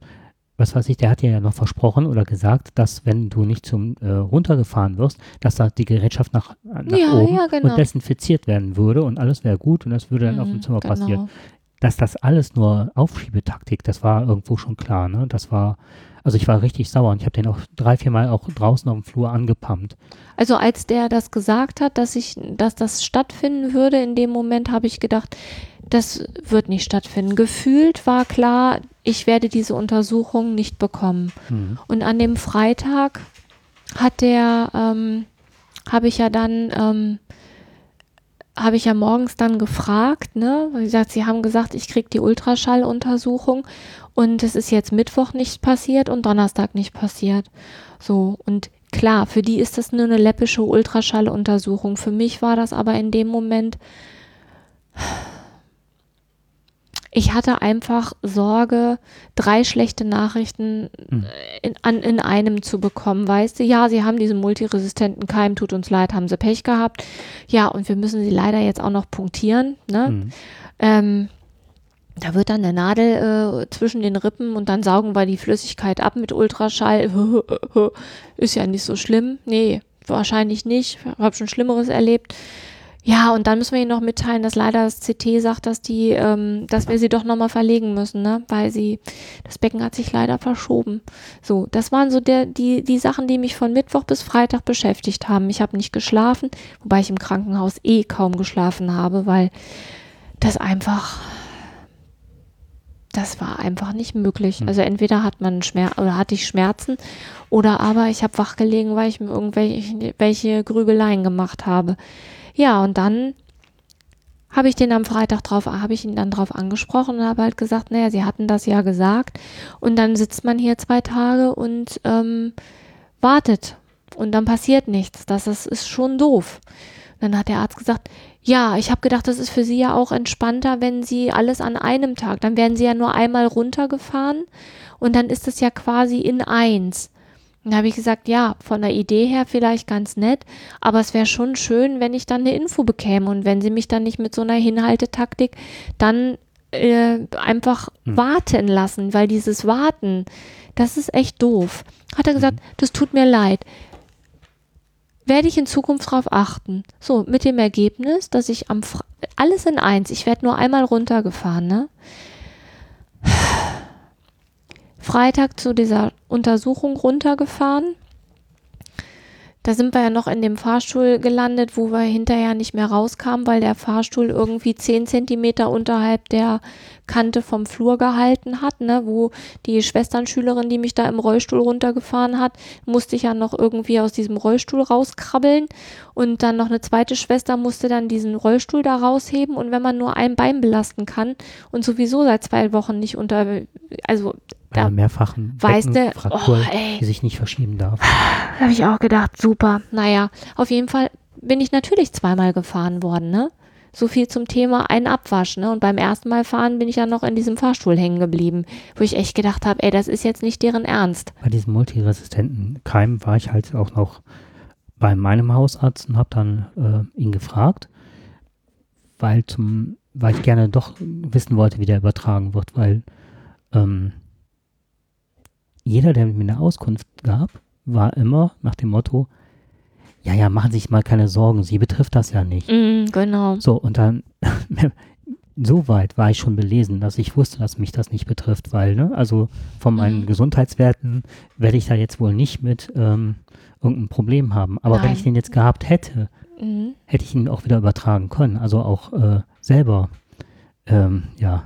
Speaker 2: was weiß ich, der hat dir ja noch versprochen oder gesagt, dass wenn du nicht zum äh, runtergefahren wirst, dass da die Gerätschaft nach, nach
Speaker 1: Ja,
Speaker 2: oben
Speaker 1: ja, genau.
Speaker 2: und desinfiziert werden würde und alles wäre gut und das würde dann auf dem
Speaker 1: Mhm,
Speaker 2: Zimmer
Speaker 1: genau.
Speaker 2: passieren. Dass das alles nur Aufschiebetaktik, das war irgendwo schon klar, ne? Das war, also ich war richtig sauer und ich habe den auch drei, vier Mal auch draußen auf dem Flur angepumpt.
Speaker 1: Also als der das gesagt hat, dass ich, dass das stattfinden würde, in dem Moment habe ich gedacht, das wird nicht stattfinden. Gefühlt war klar, ich werde diese Untersuchung nicht bekommen.
Speaker 2: Mhm.
Speaker 1: Und an dem Freitag hat der, ähm, habe ich ja dann, ähm, habe ich ja morgens dann gefragt, ne? Wie gesagt, sie haben gesagt, ich krieg die Ultraschalluntersuchung und es ist jetzt Mittwoch nicht passiert und Donnerstag nicht passiert. So, und klar, für die ist das nur eine läppische Ultraschalluntersuchung. Für mich war das aber in dem Moment, ich hatte einfach Sorge, drei schlechte Nachrichten
Speaker 2: Mhm.
Speaker 1: in, an, in einem zu bekommen, weißt du? Ja, sie haben diesen multiresistenten Keim, tut uns leid, haben sie Pech gehabt. Ja, und wir müssen sie leider jetzt auch noch punktieren, ne?
Speaker 2: Mhm.
Speaker 1: Ähm, da wird dann eine Nadel äh, zwischen den Rippen und dann saugen wir die Flüssigkeit ab mit Ultraschall. Ist ja nicht so schlimm. Nee, wahrscheinlich nicht. Ich habe schon Schlimmeres erlebt. Ja, und dann müssen wir ihnen noch mitteilen, dass leider das CT sagt, dass die, ähm, dass wir sie doch nochmal verlegen müssen, ne? Weil sie, das Becken hat sich leider verschoben. So, das waren so der, die, die Sachen, die mich von Mittwoch bis Freitag beschäftigt haben. Ich habe nicht geschlafen, wobei ich im Krankenhaus eh kaum geschlafen habe, weil das einfach, das war einfach nicht möglich.
Speaker 2: Hm.
Speaker 1: Also entweder hat man Schmerz oder hatte ich Schmerzen oder aber ich habe wach gelegen, weil ich mir irgendwelche welche Grübeleien gemacht habe. Ja, und dann habe ich den am Freitag drauf, habe ich ihn dann drauf angesprochen und habe halt gesagt, naja, sie hatten das ja gesagt. Und dann sitzt man hier zwei Tage und ähm, wartet. Und dann passiert nichts. Das ist, ist schon doof. Dann hat der Arzt gesagt, ja, ich habe gedacht, das ist für Sie ja auch entspannter, wenn Sie alles an einem Tag, dann werden Sie ja nur einmal runtergefahren und dann ist es ja quasi in eins. Dann habe ich gesagt, ja, von der Idee her vielleicht ganz nett, aber es wäre schon schön, wenn ich dann eine Info bekäme und wenn Sie mich dann nicht mit so einer Hinhaltetaktik dann äh, einfach
Speaker 2: Hm.
Speaker 1: warten lassen, weil dieses Warten, das ist echt doof. Hat er gesagt, das tut mir leid werde ich in Zukunft darauf achten. So, mit dem Ergebnis, dass ich am Fre alles in eins, ich werde nur einmal runtergefahren, ne? Freitag zu dieser Untersuchung runtergefahren. da sind wir ja noch in dem Fahrstuhl gelandet, wo wir hinterher nicht mehr rauskamen, weil der Fahrstuhl irgendwie zehn Zentimeter unterhalb der Kante vom Flur gehalten hat, ne, wo die Schwesternschülerin, die mich da im Rollstuhl runtergefahren hat, musste ich ja noch irgendwie aus diesem Rollstuhl rauskrabbeln. Und dann noch eine zweite Schwester musste dann diesen Rollstuhl da rausheben. Und wenn man nur ein Bein belasten kann und sowieso seit zwei Wochen nicht unter, also
Speaker 2: einer mehrfachen
Speaker 1: weißt du,
Speaker 2: Beckenfraktur,
Speaker 1: oh,
Speaker 2: die sich nicht verschieben darf.
Speaker 1: habe ich auch gedacht, super. Naja, auf jeden Fall bin ich natürlich zweimal gefahren worden, ne? So viel zum Thema ein Abwasch, ne? Und beim ersten Mal fahren bin ich ja noch in diesem Fahrstuhl hängen geblieben, wo ich echt gedacht habe, ey, das ist jetzt nicht deren Ernst.
Speaker 2: Bei diesem multiresistenten Keim war ich halt auch noch bei meinem Hausarzt und habe dann äh, ihn gefragt, weil zum, weil ich gerne doch wissen wollte, wie der übertragen wird, weil ähm, jeder, der mir eine Auskunft gab, war immer nach dem Motto, ja, ja, machen Sie sich mal keine Sorgen, Sie betrifft das ja nicht.
Speaker 1: Mm, genau.
Speaker 2: So, und dann, so weit war ich schon belesen, dass ich wusste, dass mich das nicht betrifft, weil, ne, also von meinen
Speaker 1: Mhm.
Speaker 2: Gesundheitswerten werde ich da jetzt wohl nicht mit ähm, irgendeinem Problem haben. Aber wenn
Speaker 1: Nein.
Speaker 2: ich den jetzt gehabt hätte,
Speaker 1: Mhm.
Speaker 2: hätte ich ihn auch wieder übertragen können. Also auch äh, selber, ähm, ja,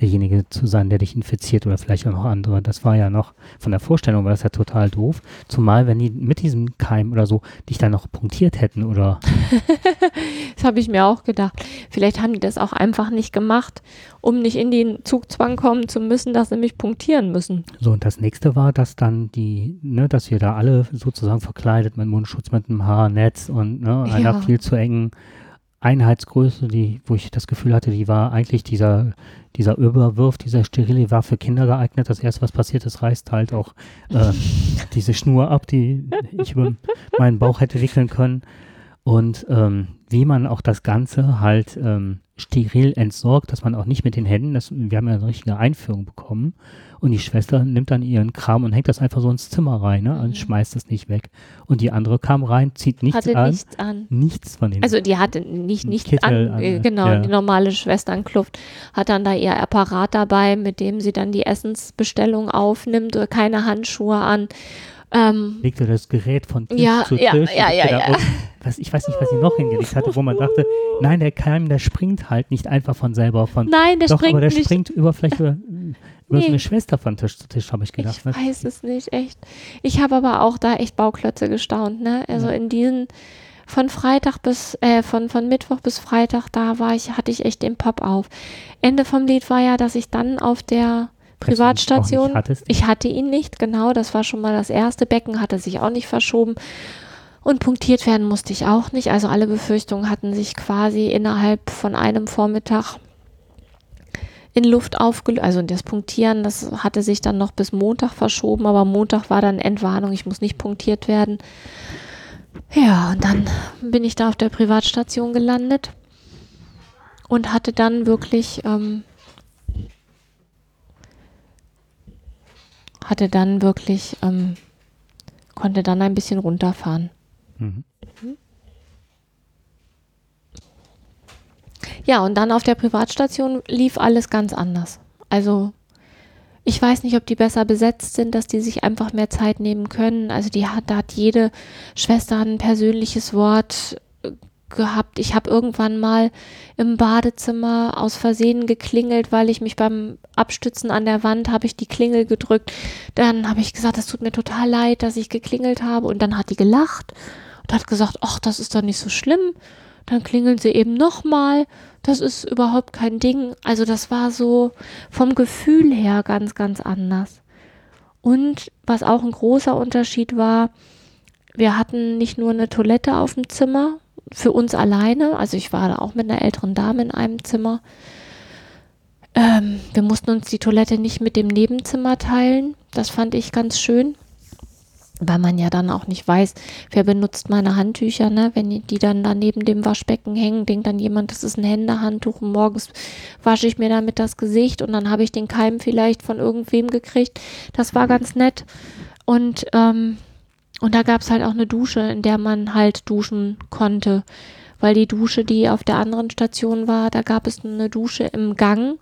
Speaker 2: derjenige zu sein, der dich infiziert oder vielleicht auch noch andere. Das war ja noch, von der Vorstellung war das ja total doof. Zumal, wenn die mit diesem Keim oder so dich dann noch punktiert hätten oder
Speaker 1: Das habe ich mir auch gedacht. Vielleicht haben die das auch einfach nicht gemacht, um nicht in den Zugzwang kommen zu müssen, dass sie mich punktieren müssen.
Speaker 2: So, und das nächste war, dass dann die, ne, dass wir da alle sozusagen verkleidet mit Mundschutz, mit einem Haarnetz und ne, einer
Speaker 1: Ja.
Speaker 2: viel zu engen Einheitsgröße, die, wo ich das Gefühl hatte, die war eigentlich dieser, dieser Überwurf, dieser sterile war für Kinder geeignet. Das erste, was passiert ist, reißt halt auch äh, diese Schnur ab, die ich über meinen Bauch hätte wickeln können. Und ähm, wie man auch das Ganze halt ähm, steril entsorgt, dass man auch nicht mit den Händen, das, wir haben ja eine richtige Einführung bekommen, und die Schwester nimmt dann ihren Kram und hängt das einfach so ins Zimmer rein ne, und schmeißt es nicht weg. Und die andere kam rein, zieht nichts
Speaker 1: Hatte
Speaker 2: an,
Speaker 1: nichts an.
Speaker 2: nichts von den
Speaker 1: Also die hatte nicht, nicht
Speaker 2: Kittel
Speaker 1: an,
Speaker 2: an,
Speaker 1: äh,
Speaker 2: äh,
Speaker 1: genau,
Speaker 2: ja.
Speaker 1: die normale Schwesternkluft hat dann da ihr Apparat dabei, mit dem sie dann die Essensbestellung aufnimmt, oder keine Handschuhe an. Ähm,
Speaker 2: legte das Gerät von Tisch
Speaker 1: Ja,
Speaker 2: zu
Speaker 1: ja,
Speaker 2: Tisch.
Speaker 1: ja, ja,
Speaker 2: da
Speaker 1: ja.
Speaker 2: aus- Was, ich weiß nicht, was sie noch hingelegt hatte, wo man dachte, nein, der Keim, der springt halt nicht einfach von selber von.
Speaker 1: nein, der
Speaker 2: Doch,
Speaker 1: springt
Speaker 2: aber der
Speaker 1: nicht.
Speaker 2: springt über vielleicht über, über so
Speaker 1: Nee.
Speaker 2: eine Schwester von Tisch zu Tisch, habe ich gedacht.
Speaker 1: Ich
Speaker 2: ne?
Speaker 1: weiß es nicht, echt. Ich habe aber auch da echt Bauklötze gestaunt, ne? Also
Speaker 2: Ja.
Speaker 1: in diesen von Freitag bis äh, von von Mittwoch bis Freitag da war ich hatte ich echt den Pop auf. Ende vom Lied war ja, dass ich dann auf der Privatstation
Speaker 2: hattest.
Speaker 1: ich hatte ihn nicht, genau, das war schon mal das erste Becken hatte sich auch nicht verschoben. Und punktiert werden musste ich auch nicht. Also alle Befürchtungen hatten sich quasi innerhalb von einem Vormittag in Luft aufgelöst. Also das Punktieren, das hatte sich dann noch bis Montag verschoben, aber Montag war dann Entwarnung, ich muss nicht punktiert werden. Ja, und dann bin ich da auf der Privatstation gelandet und hatte dann wirklich, ähm, hatte dann wirklich, ähm, konnte dann ein bisschen runterfahren.
Speaker 2: Mhm.
Speaker 1: Ja, und dann auf der Privatstation lief alles ganz anders. Also ich weiß nicht, ob die besser besetzt sind, dass die sich einfach mehr Zeit nehmen können. Also die hat, da hat jede Schwester ein persönliches Wort äh, gehabt. Ich habe irgendwann mal im Badezimmer aus Versehen geklingelt, weil ich mich beim Abstützen an der Wand habe ich die Klingel gedrückt. Dann habe ich gesagt, es tut mir total leid, dass ich geklingelt habe. Und dann hat die gelacht und hat gesagt, ach, das ist doch nicht so schlimm. Dann klingeln sie eben nochmal. Das ist überhaupt kein Ding. Also das war so vom Gefühl her ganz, ganz anders. Und was auch ein großer Unterschied war, wir hatten nicht nur eine Toilette auf dem Zimmer für uns alleine. Also ich war da auch mit einer älteren Dame in einem Zimmer. Ähm, wir mussten uns die Toilette nicht mit dem Nebenzimmer teilen. Das fand ich ganz schön weil man ja dann auch nicht weiß, wer benutzt meine Handtücher, ne? Wenn die dann da neben dem Waschbecken hängen, denkt dann jemand, das ist ein Händehandtuch und morgens wasche ich mir damit das Gesicht und dann habe ich den Keim vielleicht von irgendwem gekriegt. Das war ganz nett. Und, ähm, und da gab es halt auch eine Dusche, in der man halt duschen konnte. Weil die Dusche, die auf der anderen Station war, da gab es eine Dusche im Gang.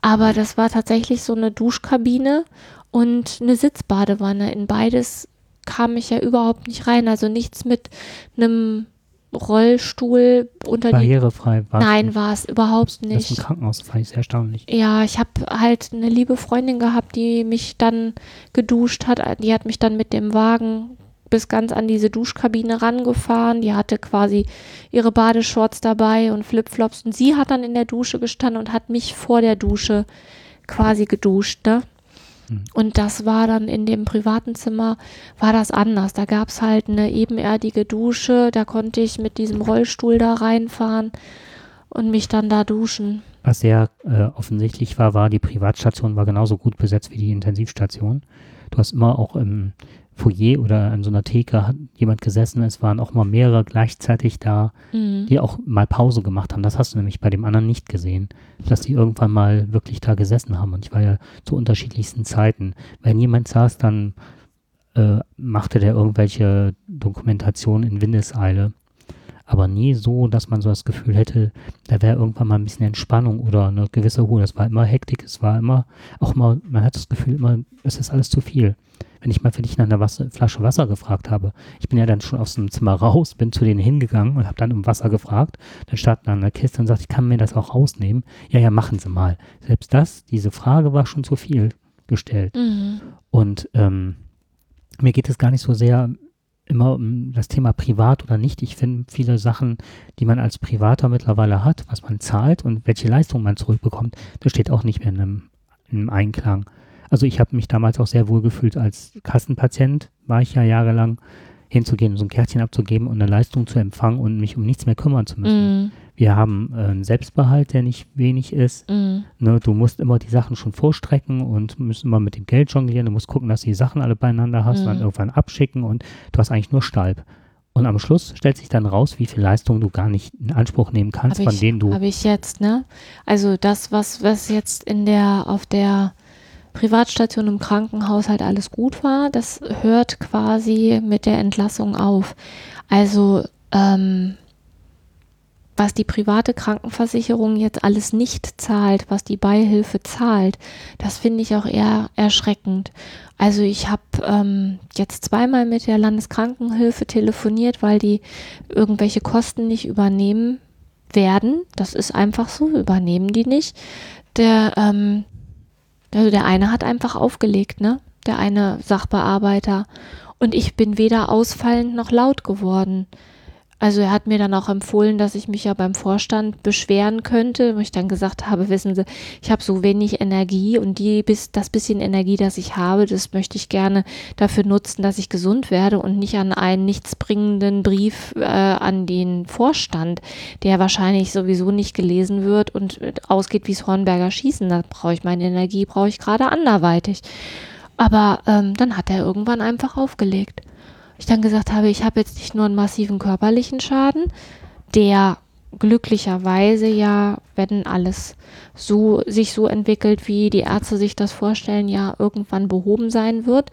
Speaker 1: Aber das war tatsächlich so eine Duschkabine und eine Sitzbadewanne in beides kam ich ja überhaupt nicht rein. Also nichts mit einem Rollstuhl unter die.
Speaker 2: Barrierefrei war
Speaker 1: Nein, war es überhaupt
Speaker 2: Das
Speaker 1: nicht.
Speaker 2: im Krankenhaus, das fand ich sehr erstaunlich.
Speaker 1: Ja, ich habe halt eine liebe Freundin gehabt, die mich dann geduscht hat. Die hat mich dann mit dem Wagen bis ganz an diese Duschkabine rangefahren. Die hatte quasi ihre Badeshorts dabei und Flipflops. Und sie hat dann in der Dusche gestanden und hat mich vor der Dusche quasi geduscht. Ne?
Speaker 2: Hm.
Speaker 1: Und das war dann in dem privaten Zimmer, war das anders. Da gab es halt eine ebenerdige Dusche. Da konnte ich mit diesem Rollstuhl da reinfahren und mich dann da duschen.
Speaker 2: Was sehr äh, offensichtlich war, war, die Privatstation war genauso gut besetzt wie die Intensivstation. Du hast immer auch im Foyer oder an so einer Theke hat jemand gesessen. Es waren auch mal mehrere gleichzeitig da,
Speaker 1: Mhm.
Speaker 2: die auch mal Pause gemacht haben. Das hast du nämlich bei dem anderen nicht gesehen, dass die irgendwann mal wirklich da gesessen haben. Und ich war ja zu unterschiedlichsten Zeiten. Wenn jemand saß, dann äh, machte der irgendwelche Dokumentation in Windeseile. Aber nie so, dass man so das Gefühl hätte, da wäre irgendwann mal ein bisschen Entspannung oder eine gewisse Ruhe. Das war immer Hektik, es war immer, auch mal, man hat das Gefühl immer, es ist alles zu viel. Wenn ich mal für dich nach einer Wasser, Flasche Wasser gefragt habe, ich bin ja dann schon aus dem Zimmer raus, bin zu denen hingegangen und habe dann um Wasser gefragt. Dann stand da eine Kiste und sagt, ich kann mir das auch rausnehmen. Ja, ja, machen Sie mal. Selbst das, diese Frage war schon zu viel gestellt.
Speaker 1: Mhm.
Speaker 2: Und ähm, mir geht es gar nicht so sehr immer um das Thema privat oder nicht. Ich finde viele Sachen, die man als Privater mittlerweile hat, was man zahlt und welche Leistung man zurückbekommt, das steht auch nicht mehr in einem, in einem Einklang. Also ich habe mich damals auch sehr wohl gefühlt als Kassenpatient, war ich ja jahrelang, hinzugehen, so ein Kärtchen abzugeben und eine Leistung zu empfangen und mich um nichts mehr kümmern zu müssen.
Speaker 1: Mhm.
Speaker 2: Wir haben äh, einen Selbstbehalt, der nicht wenig ist.
Speaker 1: Mhm.
Speaker 2: Ne, du musst immer die Sachen schon vorstrecken und musst immer mit dem Geld jonglieren. Du musst gucken, dass du die Sachen alle beieinander hast,
Speaker 1: Mhm.
Speaker 2: dann irgendwann abschicken und du hast eigentlich nur Stalb. Und am Schluss stellt sich dann raus, wie viel Leistung du gar nicht in Anspruch nehmen kannst,
Speaker 1: Habe
Speaker 2: von
Speaker 1: ich,
Speaker 2: denen du.
Speaker 1: hab ich jetzt, ne? Also das, was, was jetzt in der, auf der Privatstation im Krankenhaus halt alles gut war, das hört quasi mit der Entlassung auf. Also, ähm, was die private Krankenversicherung jetzt alles nicht zahlt, was die Beihilfe zahlt, das finde ich auch eher erschreckend. Also ich habe ähm, jetzt zweimal mit der Landeskrankenhilfe telefoniert, weil die irgendwelche Kosten nicht übernehmen werden. Das ist einfach so, übernehmen die nicht. Der, ähm, also der eine hat einfach aufgelegt, ne? Der eine Sachbearbeiter. Und ich bin weder ausfallend noch laut geworden. Also er hat mir dann auch empfohlen, dass ich mich ja beim Vorstand beschweren könnte, wo ich dann gesagt habe, wissen Sie, ich habe so wenig Energie und die bis das bisschen Energie, das ich habe, das möchte ich gerne dafür nutzen, dass ich gesund werde und nicht an einen nichtsbringenden Brief äh, an den Vorstand, der wahrscheinlich sowieso nicht gelesen wird und ausgeht wie's Hornberger Schießen. Da brauche ich meine Energie, brauche ich gerade anderweitig. Aber ähm, dann hat er irgendwann einfach aufgelegt ich dann gesagt habe, ich habe jetzt nicht nur einen massiven körperlichen Schaden, der glücklicherweise ja, wenn alles so sich so entwickelt, wie die Ärzte sich das vorstellen, ja irgendwann behoben sein wird,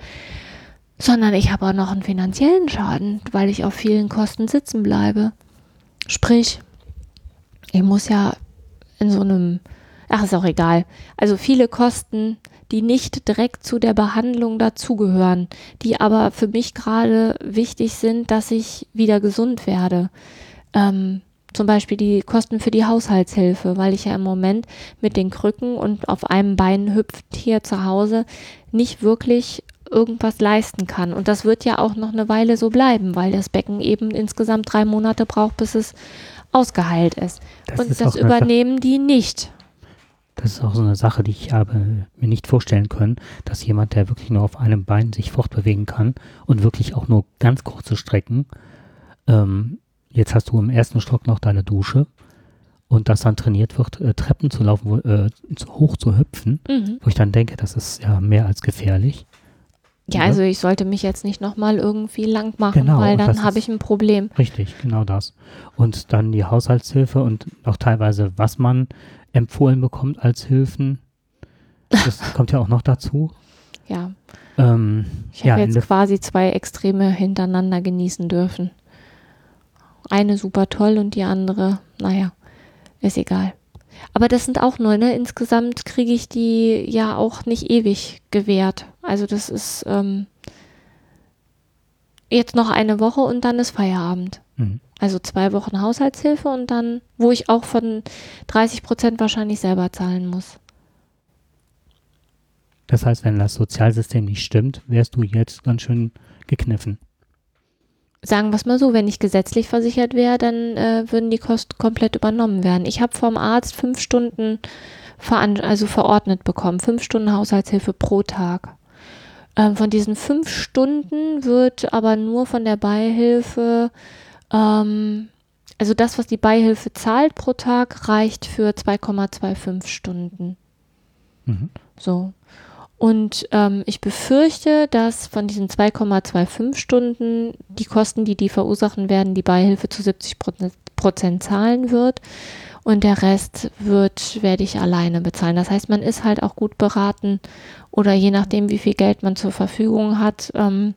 Speaker 1: sondern ich habe auch noch einen finanziellen Schaden, weil ich auf vielen Kosten sitzen bleibe. Sprich, ich muss ja in so einem, ach ist auch egal, also viele Kosten, die nicht direkt zu der Behandlung dazugehören, die aber für mich gerade wichtig sind, dass ich wieder gesund werde. Ähm, zum Beispiel die Kosten für die Haushaltshilfe, weil ich ja im Moment mit den Krücken und auf einem Bein hüpft hier zu Hause nicht wirklich irgendwas leisten kann. Und das wird ja auch noch eine Weile so bleiben, weil das Becken eben insgesamt drei Monate braucht, bis es ausgeheilt ist.
Speaker 2: Das
Speaker 1: und
Speaker 2: ist
Speaker 1: das übernehmen die nicht.
Speaker 2: Das ist auch so eine Sache, die ich habe mir nicht vorstellen können, dass jemand, der wirklich nur auf einem Bein sich fortbewegen kann und wirklich auch nur ganz kurze Strecken, ähm, jetzt hast du im ersten Stock noch deine Dusche und dass dann trainiert wird, äh, Treppen zu laufen, wo, äh, hoch zu hüpfen,
Speaker 1: Mhm.
Speaker 2: wo ich dann denke, das ist ja mehr als gefährlich.
Speaker 1: Ja, also ich sollte mich jetzt nicht nochmal irgendwie lang machen,
Speaker 2: Genau,
Speaker 1: weil dann
Speaker 2: das
Speaker 1: habe ich ein Problem.
Speaker 2: Richtig, genau das. Und dann die Haushaltshilfe und auch teilweise, was man empfohlen bekommt als Hilfen. Das kommt ja auch noch dazu.
Speaker 1: Ja,
Speaker 2: Ähm,
Speaker 1: ich
Speaker 2: ja,
Speaker 1: habe
Speaker 2: in
Speaker 1: jetzt quasi zwei Extreme hintereinander genießen dürfen. Eine super toll und die andere, naja, ist egal. Aber das sind auch nur, ne? Insgesamt kriege ich die ja auch nicht ewig gewährt. Also das ist, ähm, jetzt noch eine Woche und dann ist Feierabend.
Speaker 2: Mhm.
Speaker 1: Also zwei Wochen Haushaltshilfe und dann, wo ich auch von 30 Prozent wahrscheinlich selber zahlen muss.
Speaker 2: Das heißt, wenn das Sozialsystem nicht stimmt, wärst du jetzt ganz schön gekniffen.
Speaker 1: Sagen wir es mal so, wenn ich gesetzlich versichert wäre, dann äh, würden die Kosten komplett übernommen werden. Ich habe vom Arzt fünf Stunden also verordnet bekommen, fünf Stunden Haushaltshilfe pro Tag. Ähm, von diesen fünf Stunden wird aber nur von der Beihilfe, ähm, also das, was die Beihilfe zahlt pro Tag, reicht für 2,25 Stunden.
Speaker 2: Mhm.
Speaker 1: So. Und ähm, ich befürchte, dass von diesen 2,25 Stunden die Kosten, die die verursachen werden, die Beihilfe zu 70 Prozent- Prozent zahlen wird. Und der Rest wird, werde ich alleine bezahlen. Das heißt, man ist halt auch gut beraten oder je nachdem, wie viel Geld man zur Verfügung hat, ähm,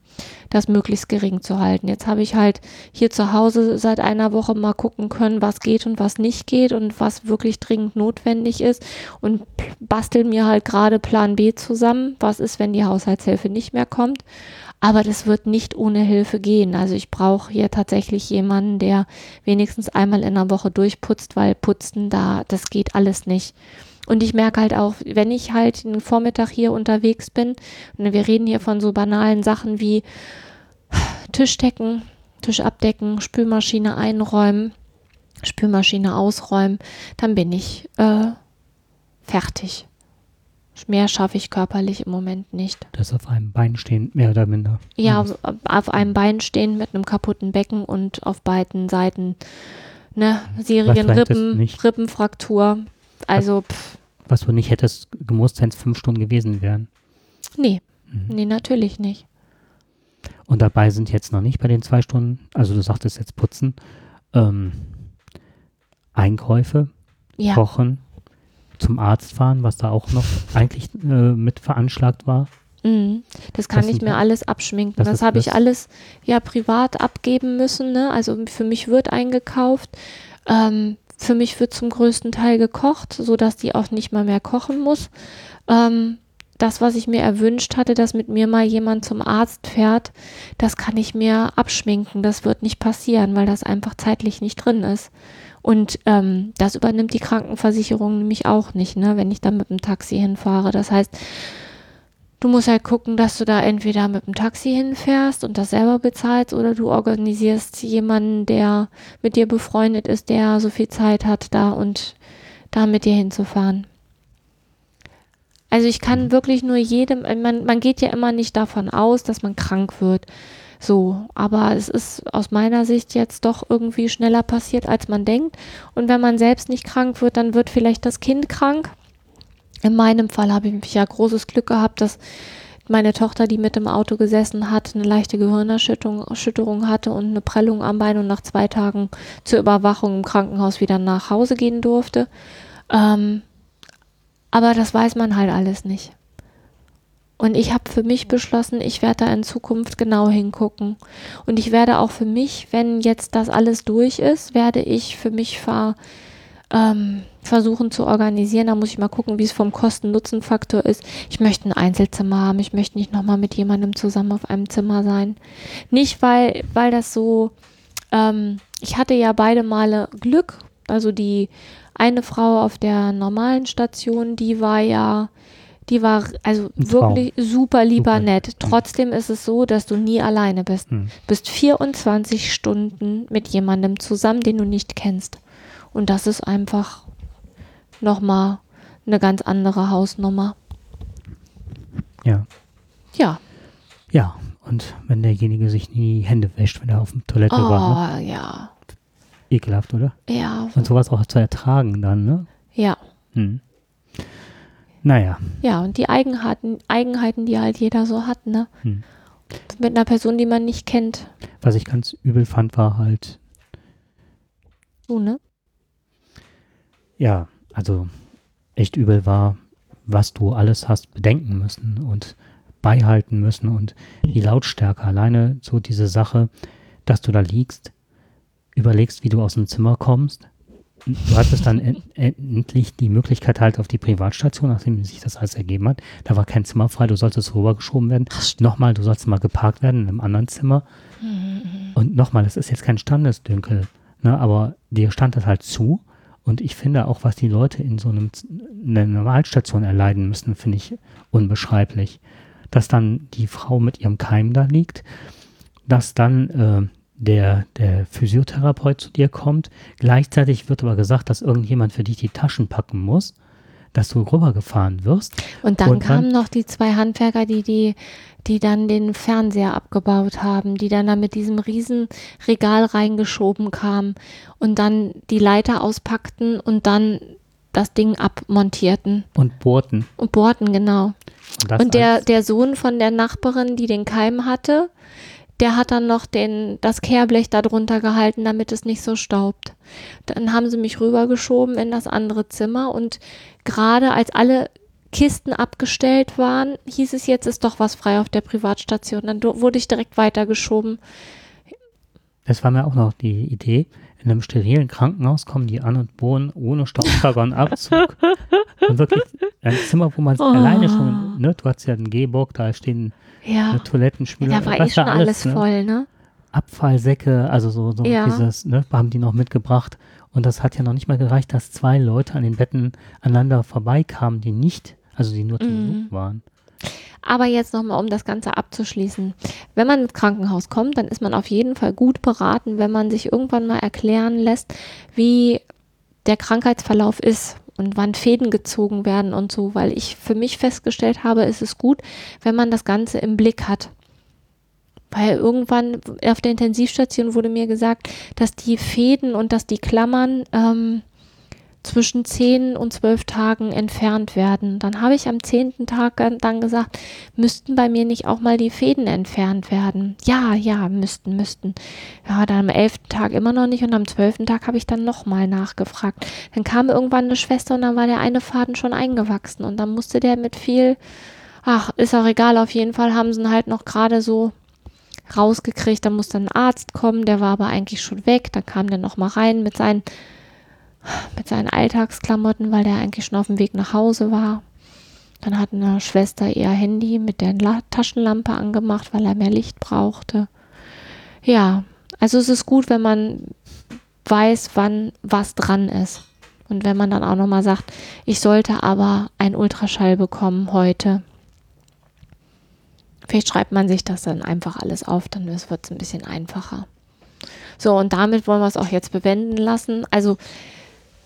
Speaker 1: das möglichst gering zu halten. Jetzt habe ich halt hier zu Hause seit einer Woche mal gucken können, was geht und was nicht geht und was wirklich dringend notwendig ist und bastel mir halt gerade Plan B zusammen. Was ist, wenn die Haushaltshilfe nicht mehr kommt? Aber das wird nicht ohne Hilfe gehen. Also ich brauche hier tatsächlich jemanden, der wenigstens einmal in der Woche durchputzt, weil putzen da, das geht alles nicht. Und ich merke halt auch, wenn ich halt den Vormittag hier unterwegs bin, und wir reden hier von so banalen Sachen wie Tisch decken, Tisch abdecken, Spülmaschine einräumen, Spülmaschine ausräumen, dann bin ich äh, fertig. Mehr schaffe ich körperlich im Moment nicht.
Speaker 2: Das auf einem Bein stehen, mehr oder minder.
Speaker 1: Ja,
Speaker 2: Mhm.
Speaker 1: auf, auf einem Bein stehen mit einem kaputten Becken und auf beiden Seiten ne, Serien,
Speaker 2: vielleicht das
Speaker 1: Rippen,
Speaker 2: nicht-
Speaker 1: Rippenfraktur. Also, pff,
Speaker 2: Was du nicht hättest gemusst, wenn es fünf Stunden gewesen wären.
Speaker 1: nee,
Speaker 2: Mhm.
Speaker 1: nee, natürlich nicht.
Speaker 2: Und dabei sind jetzt noch nicht bei den zwei Stunden, also du sagtest jetzt putzen, ähm, Einkäufe,
Speaker 1: Ja,
Speaker 2: kochen, zum Arzt fahren, was da auch noch eigentlich äh, mit veranschlagt war.
Speaker 1: mhm. das kann
Speaker 2: Das
Speaker 1: ich mir alles abschminken.
Speaker 2: das
Speaker 1: Das, habe ich alles ja privat abgeben müssen. Ne? Also für mich wird eingekauft. Ähm, für mich wird zum größten Teil gekocht, so dass die auch nicht mal mehr kochen muss. Ähm, das, was ich mir erwünscht hatte, dass mit mir mal jemand zum Arzt fährt, das kann ich mir abschminken. Das wird nicht passieren, weil das einfach zeitlich nicht drin ist. Und ähm, das übernimmt die Krankenversicherung nämlich auch nicht, ne, wenn ich da mit dem Taxi hinfahre. Das heißt, du musst halt gucken, dass du da entweder mit dem Taxi hinfährst und das selber bezahlst oder du organisierst jemanden, der mit dir befreundet ist, der so viel Zeit hat, da und da mit dir hinzufahren. Also ich kann wirklich nur jedem, man, man geht ja immer nicht davon aus, dass man krank wird. So, aber es ist aus meiner Sicht jetzt doch irgendwie schneller passiert, als man denkt. Und wenn man selbst nicht krank wird, dann wird vielleicht das Kind krank. In meinem Fall habe ich ja großes Glück gehabt, dass meine Tochter, die mit im Auto gesessen hat, eine leichte Gehirnerschütterung Erschütterung hatte und eine Prellung am Bein und nach zwei Tagen zur Überwachung im Krankenhaus wieder nach Hause gehen durfte. Ähm, aber das weiß man halt alles nicht. Und ich habe für mich beschlossen, ich werde da in Zukunft genau hingucken. Und ich werde auch für mich, wenn jetzt das alles durch ist, werde ich für mich ver, ähm, versuchen zu organisieren. Da muss ich mal gucken, wie es vom Kosten-Nutzen-Faktor ist. Ich möchte ein Einzelzimmer haben. Ich möchte nicht nochmal mit jemandem zusammen auf einem Zimmer sein. Nicht, weil, weil das so, ähm, ich hatte ja beide Male Glück. Also die eine Frau auf der normalen Station, die war ja, die war also wirklich super lieber
Speaker 2: Super.
Speaker 1: nett. Trotzdem ist es so, dass du nie alleine bist.
Speaker 2: Hm.
Speaker 1: Du bist 24 Stunden mit jemandem zusammen, den du nicht kennst. Und das ist einfach nochmal eine ganz andere Hausnummer.
Speaker 2: Ja.
Speaker 1: Ja.
Speaker 2: Ja, und wenn derjenige sich nie die Hände wäscht, wenn er auf der Toilette war, ne?
Speaker 1: Oh, ja.
Speaker 2: ekelhaft, oder?
Speaker 1: Ja.
Speaker 2: Und sowas auch zu ertragen dann, ne?
Speaker 1: Ja.
Speaker 2: Hm. Naja,
Speaker 1: Ja, und die Eigenheiten, Eigenheiten, die halt jeder so hat, ne?
Speaker 2: Hm.
Speaker 1: Mit einer Person, die man nicht kennt.
Speaker 2: was ich ganz übel fand, war halt,
Speaker 1: Du, ne?
Speaker 2: Ja, also echt übel war, was du alles hast bedenken müssen und beihalten müssen und die Lautstärke. Alleine so diese Sache, dass du da liegst, überlegst, wie du aus dem Zimmer kommst. Du hattest dann en endlich die Möglichkeit halt auf die Privatstation, nachdem sich das alles ergeben hat. Da war kein Zimmer frei, du solltest rübergeschoben werden. Nochmal, du sollst mal geparkt werden in einem anderen Zimmer. Und nochmal, das ist jetzt kein Standesdünkel, ne, aber dir stand das halt zu. Und ich finde auch, was die Leute in so einem, in einer Normalstation erleiden müssen, finde ich unbeschreiblich. Dass dann die Frau mit ihrem Keim da liegt, dass dann äh, der, der Physiotherapeut zu dir kommt. Gleichzeitig wird aber gesagt, dass irgendjemand für dich die Taschen packen muss, dass du rübergefahren wirst.
Speaker 1: Und dann
Speaker 2: Und dann-
Speaker 1: kamen noch die zwei Handwerker, die, die, die dann den Fernseher abgebaut haben, die dann da mit diesem riesen Regal reingeschoben kamen und dann die Leiter auspackten und dann das Ding abmontierten
Speaker 2: Und bohrten.
Speaker 1: und bohrten, genau.
Speaker 2: Und,
Speaker 1: Und der, der Sohn von der Nachbarin, die den Keim hatte, der hat dann noch den, das Kehrblech da drunter gehalten, damit es nicht so staubt. Dann haben sie mich rübergeschoben in das andere Zimmer und gerade als alle Kisten abgestellt waren, hieß es jetzt ist doch was frei auf der Privatstation. Dann wurde ich direkt weitergeschoben.
Speaker 2: Das war mir auch noch die Idee. In einem sterilen Krankenhaus kommen die an und bohren ohne Staubsauger und Abzug. Und wirklich ein Zimmer, wo man
Speaker 1: Oh.
Speaker 2: alleine schon, ne, du hast ja einen Gehbock, da stehen
Speaker 1: Ja,
Speaker 2: eine Toilettenspüler,
Speaker 1: da war eh schon alles
Speaker 2: ne?
Speaker 1: voll, ne?
Speaker 2: Abfallsäcke, also so, so
Speaker 1: Ja.
Speaker 2: dieses, ne, haben die noch mitgebracht. Und das hat ja noch nicht mal gereicht, dass zwei Leute an den Betten aneinander vorbeikamen, die nicht, also die nur zu
Speaker 1: Mhm.
Speaker 2: Besuch waren.
Speaker 1: Aber jetzt nochmal, um das Ganze abzuschließen. Wenn man ins Krankenhaus kommt, dann ist man auf jeden Fall gut beraten, wenn man sich irgendwann mal erklären lässt, wie der Krankheitsverlauf ist und wann Fäden gezogen werden und so, weil ich für mich festgestellt habe, ist es gut, wenn man das Ganze im Blick hat. Weil irgendwann auf der Intensivstation wurde mir gesagt, dass die Fäden und dass die Klammern ähm, zwischen 10 und 12 Tagen entfernt werden. Dann habe ich am 10. Tag dann- gesagt, müssten bei mir nicht auch mal die Fäden entfernt werden? Ja, ja, müssten, müssten. Ja, dann am 11. Tag immer noch nicht und am 12. Tag habe ich dann nochmal nachgefragt. Dann kam irgendwann eine Schwester und dann war der eine Faden schon eingewachsen und dann musste der mit viel, ach, ist auch egal, auf jeden Fall haben sie ihn halt noch gerade so rausgekriegt. Da musste ein Arzt kommen, der war aber eigentlich schon weg. Dann kam der nochmal rein mit seinen mit seinen Alltagsklamotten, weil der eigentlich schon auf dem Weg nach Hause war. Dann hat eine Schwester ihr Handy mit der La Taschenlampe angemacht, weil er mehr Licht brauchte. Ja, also es ist gut, wenn man weiß, wann was dran ist. Und wenn man dann auch nochmal sagt, ich sollte aber einen Ultraschall bekommen heute. Vielleicht schreibt man sich das dann einfach alles auf, dann wird es ein bisschen einfacher. So, und damit wollen wir es auch jetzt bewenden lassen. Also,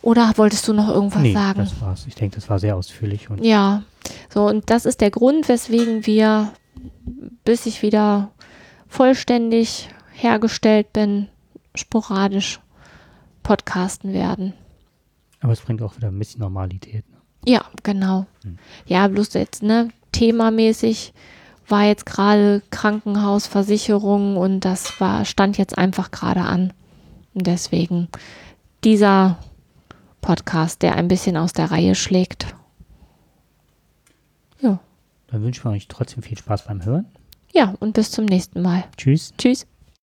Speaker 1: oder wolltest du noch irgendwas
Speaker 2: nee,
Speaker 1: sagen?
Speaker 2: das war's. Ich denke, das war sehr ausführlich und
Speaker 1: Ja, so und das ist der Grund, weswegen wir, bis ich wieder vollständig hergestellt bin, sporadisch podcasten werden.
Speaker 2: aber es bringt auch wieder ein bisschen Normalität. Ne?
Speaker 1: Ja, genau.
Speaker 2: Hm.
Speaker 1: Ja, bloß jetzt, ne, themamäßig war jetzt gerade Krankenhaus, Versicherung und das war, stand jetzt einfach gerade an. Und deswegen dieser Podcast, der ein bisschen aus der Reihe schlägt. Ja.
Speaker 2: Dann wünschen wir euch trotzdem viel Spaß beim Hören.
Speaker 1: Ja, und bis zum nächsten Mal.
Speaker 2: Tschüss.
Speaker 1: Tschüss.